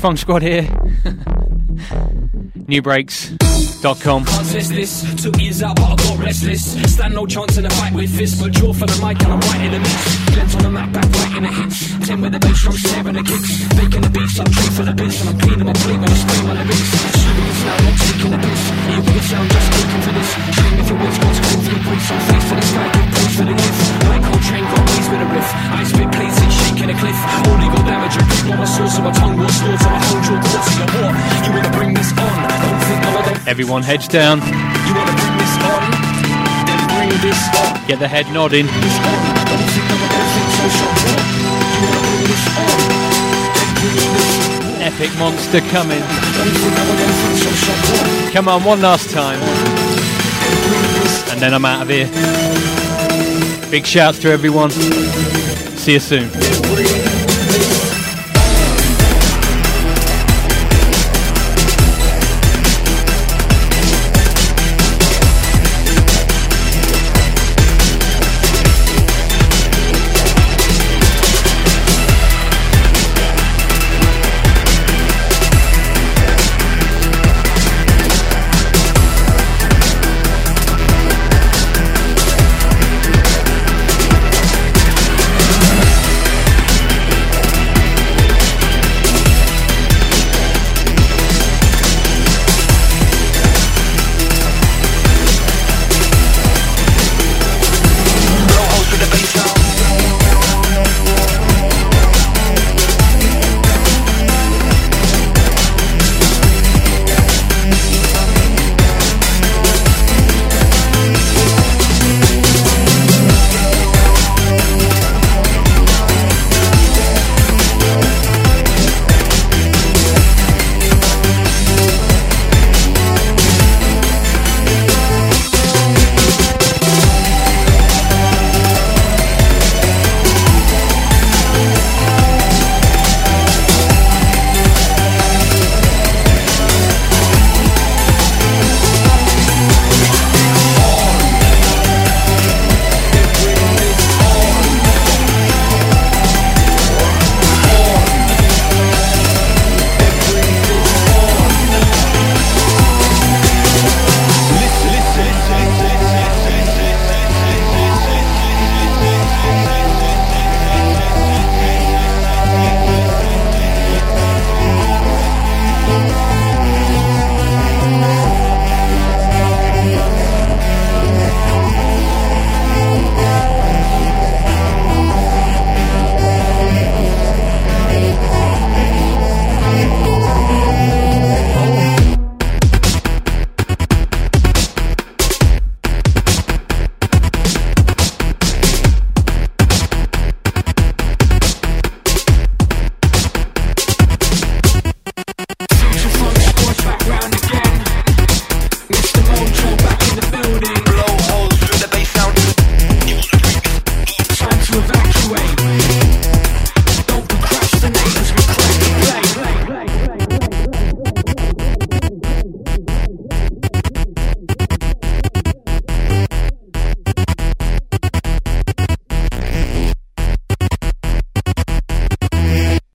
Funk Squad here. [laughs] Nubreaks.com. Can't test this. Took years out, but I got restless. Stand no chance in a fight with fists, but draw for the mic and I'm right in the mix. Glens on the map, back right in the hits. Ten with the bass drum, snare and the kicks. Baking the beats, I'm for the bits, and I'm cleaning my plate when I scream on the beats. Shooting it's now, not taking the piss. You can sound just looking for this. Dreaming for wits, got to call for the bricks. I'm face for the sky, good praise for the Coltrane, got ways with a riff. I spit plates and shaking a cliff. All legal damage, I keep on my source, so my tongue will slaughter. My whole jaw quarter your war. You wanna bring this on? Don't think I'm a Everyone heads down. you wanna bring this on? Then bring this on. Get the head nodding. Epic monster coming. Come on, one last time. And then I'm out of here. Big shouts to everyone. See you soon.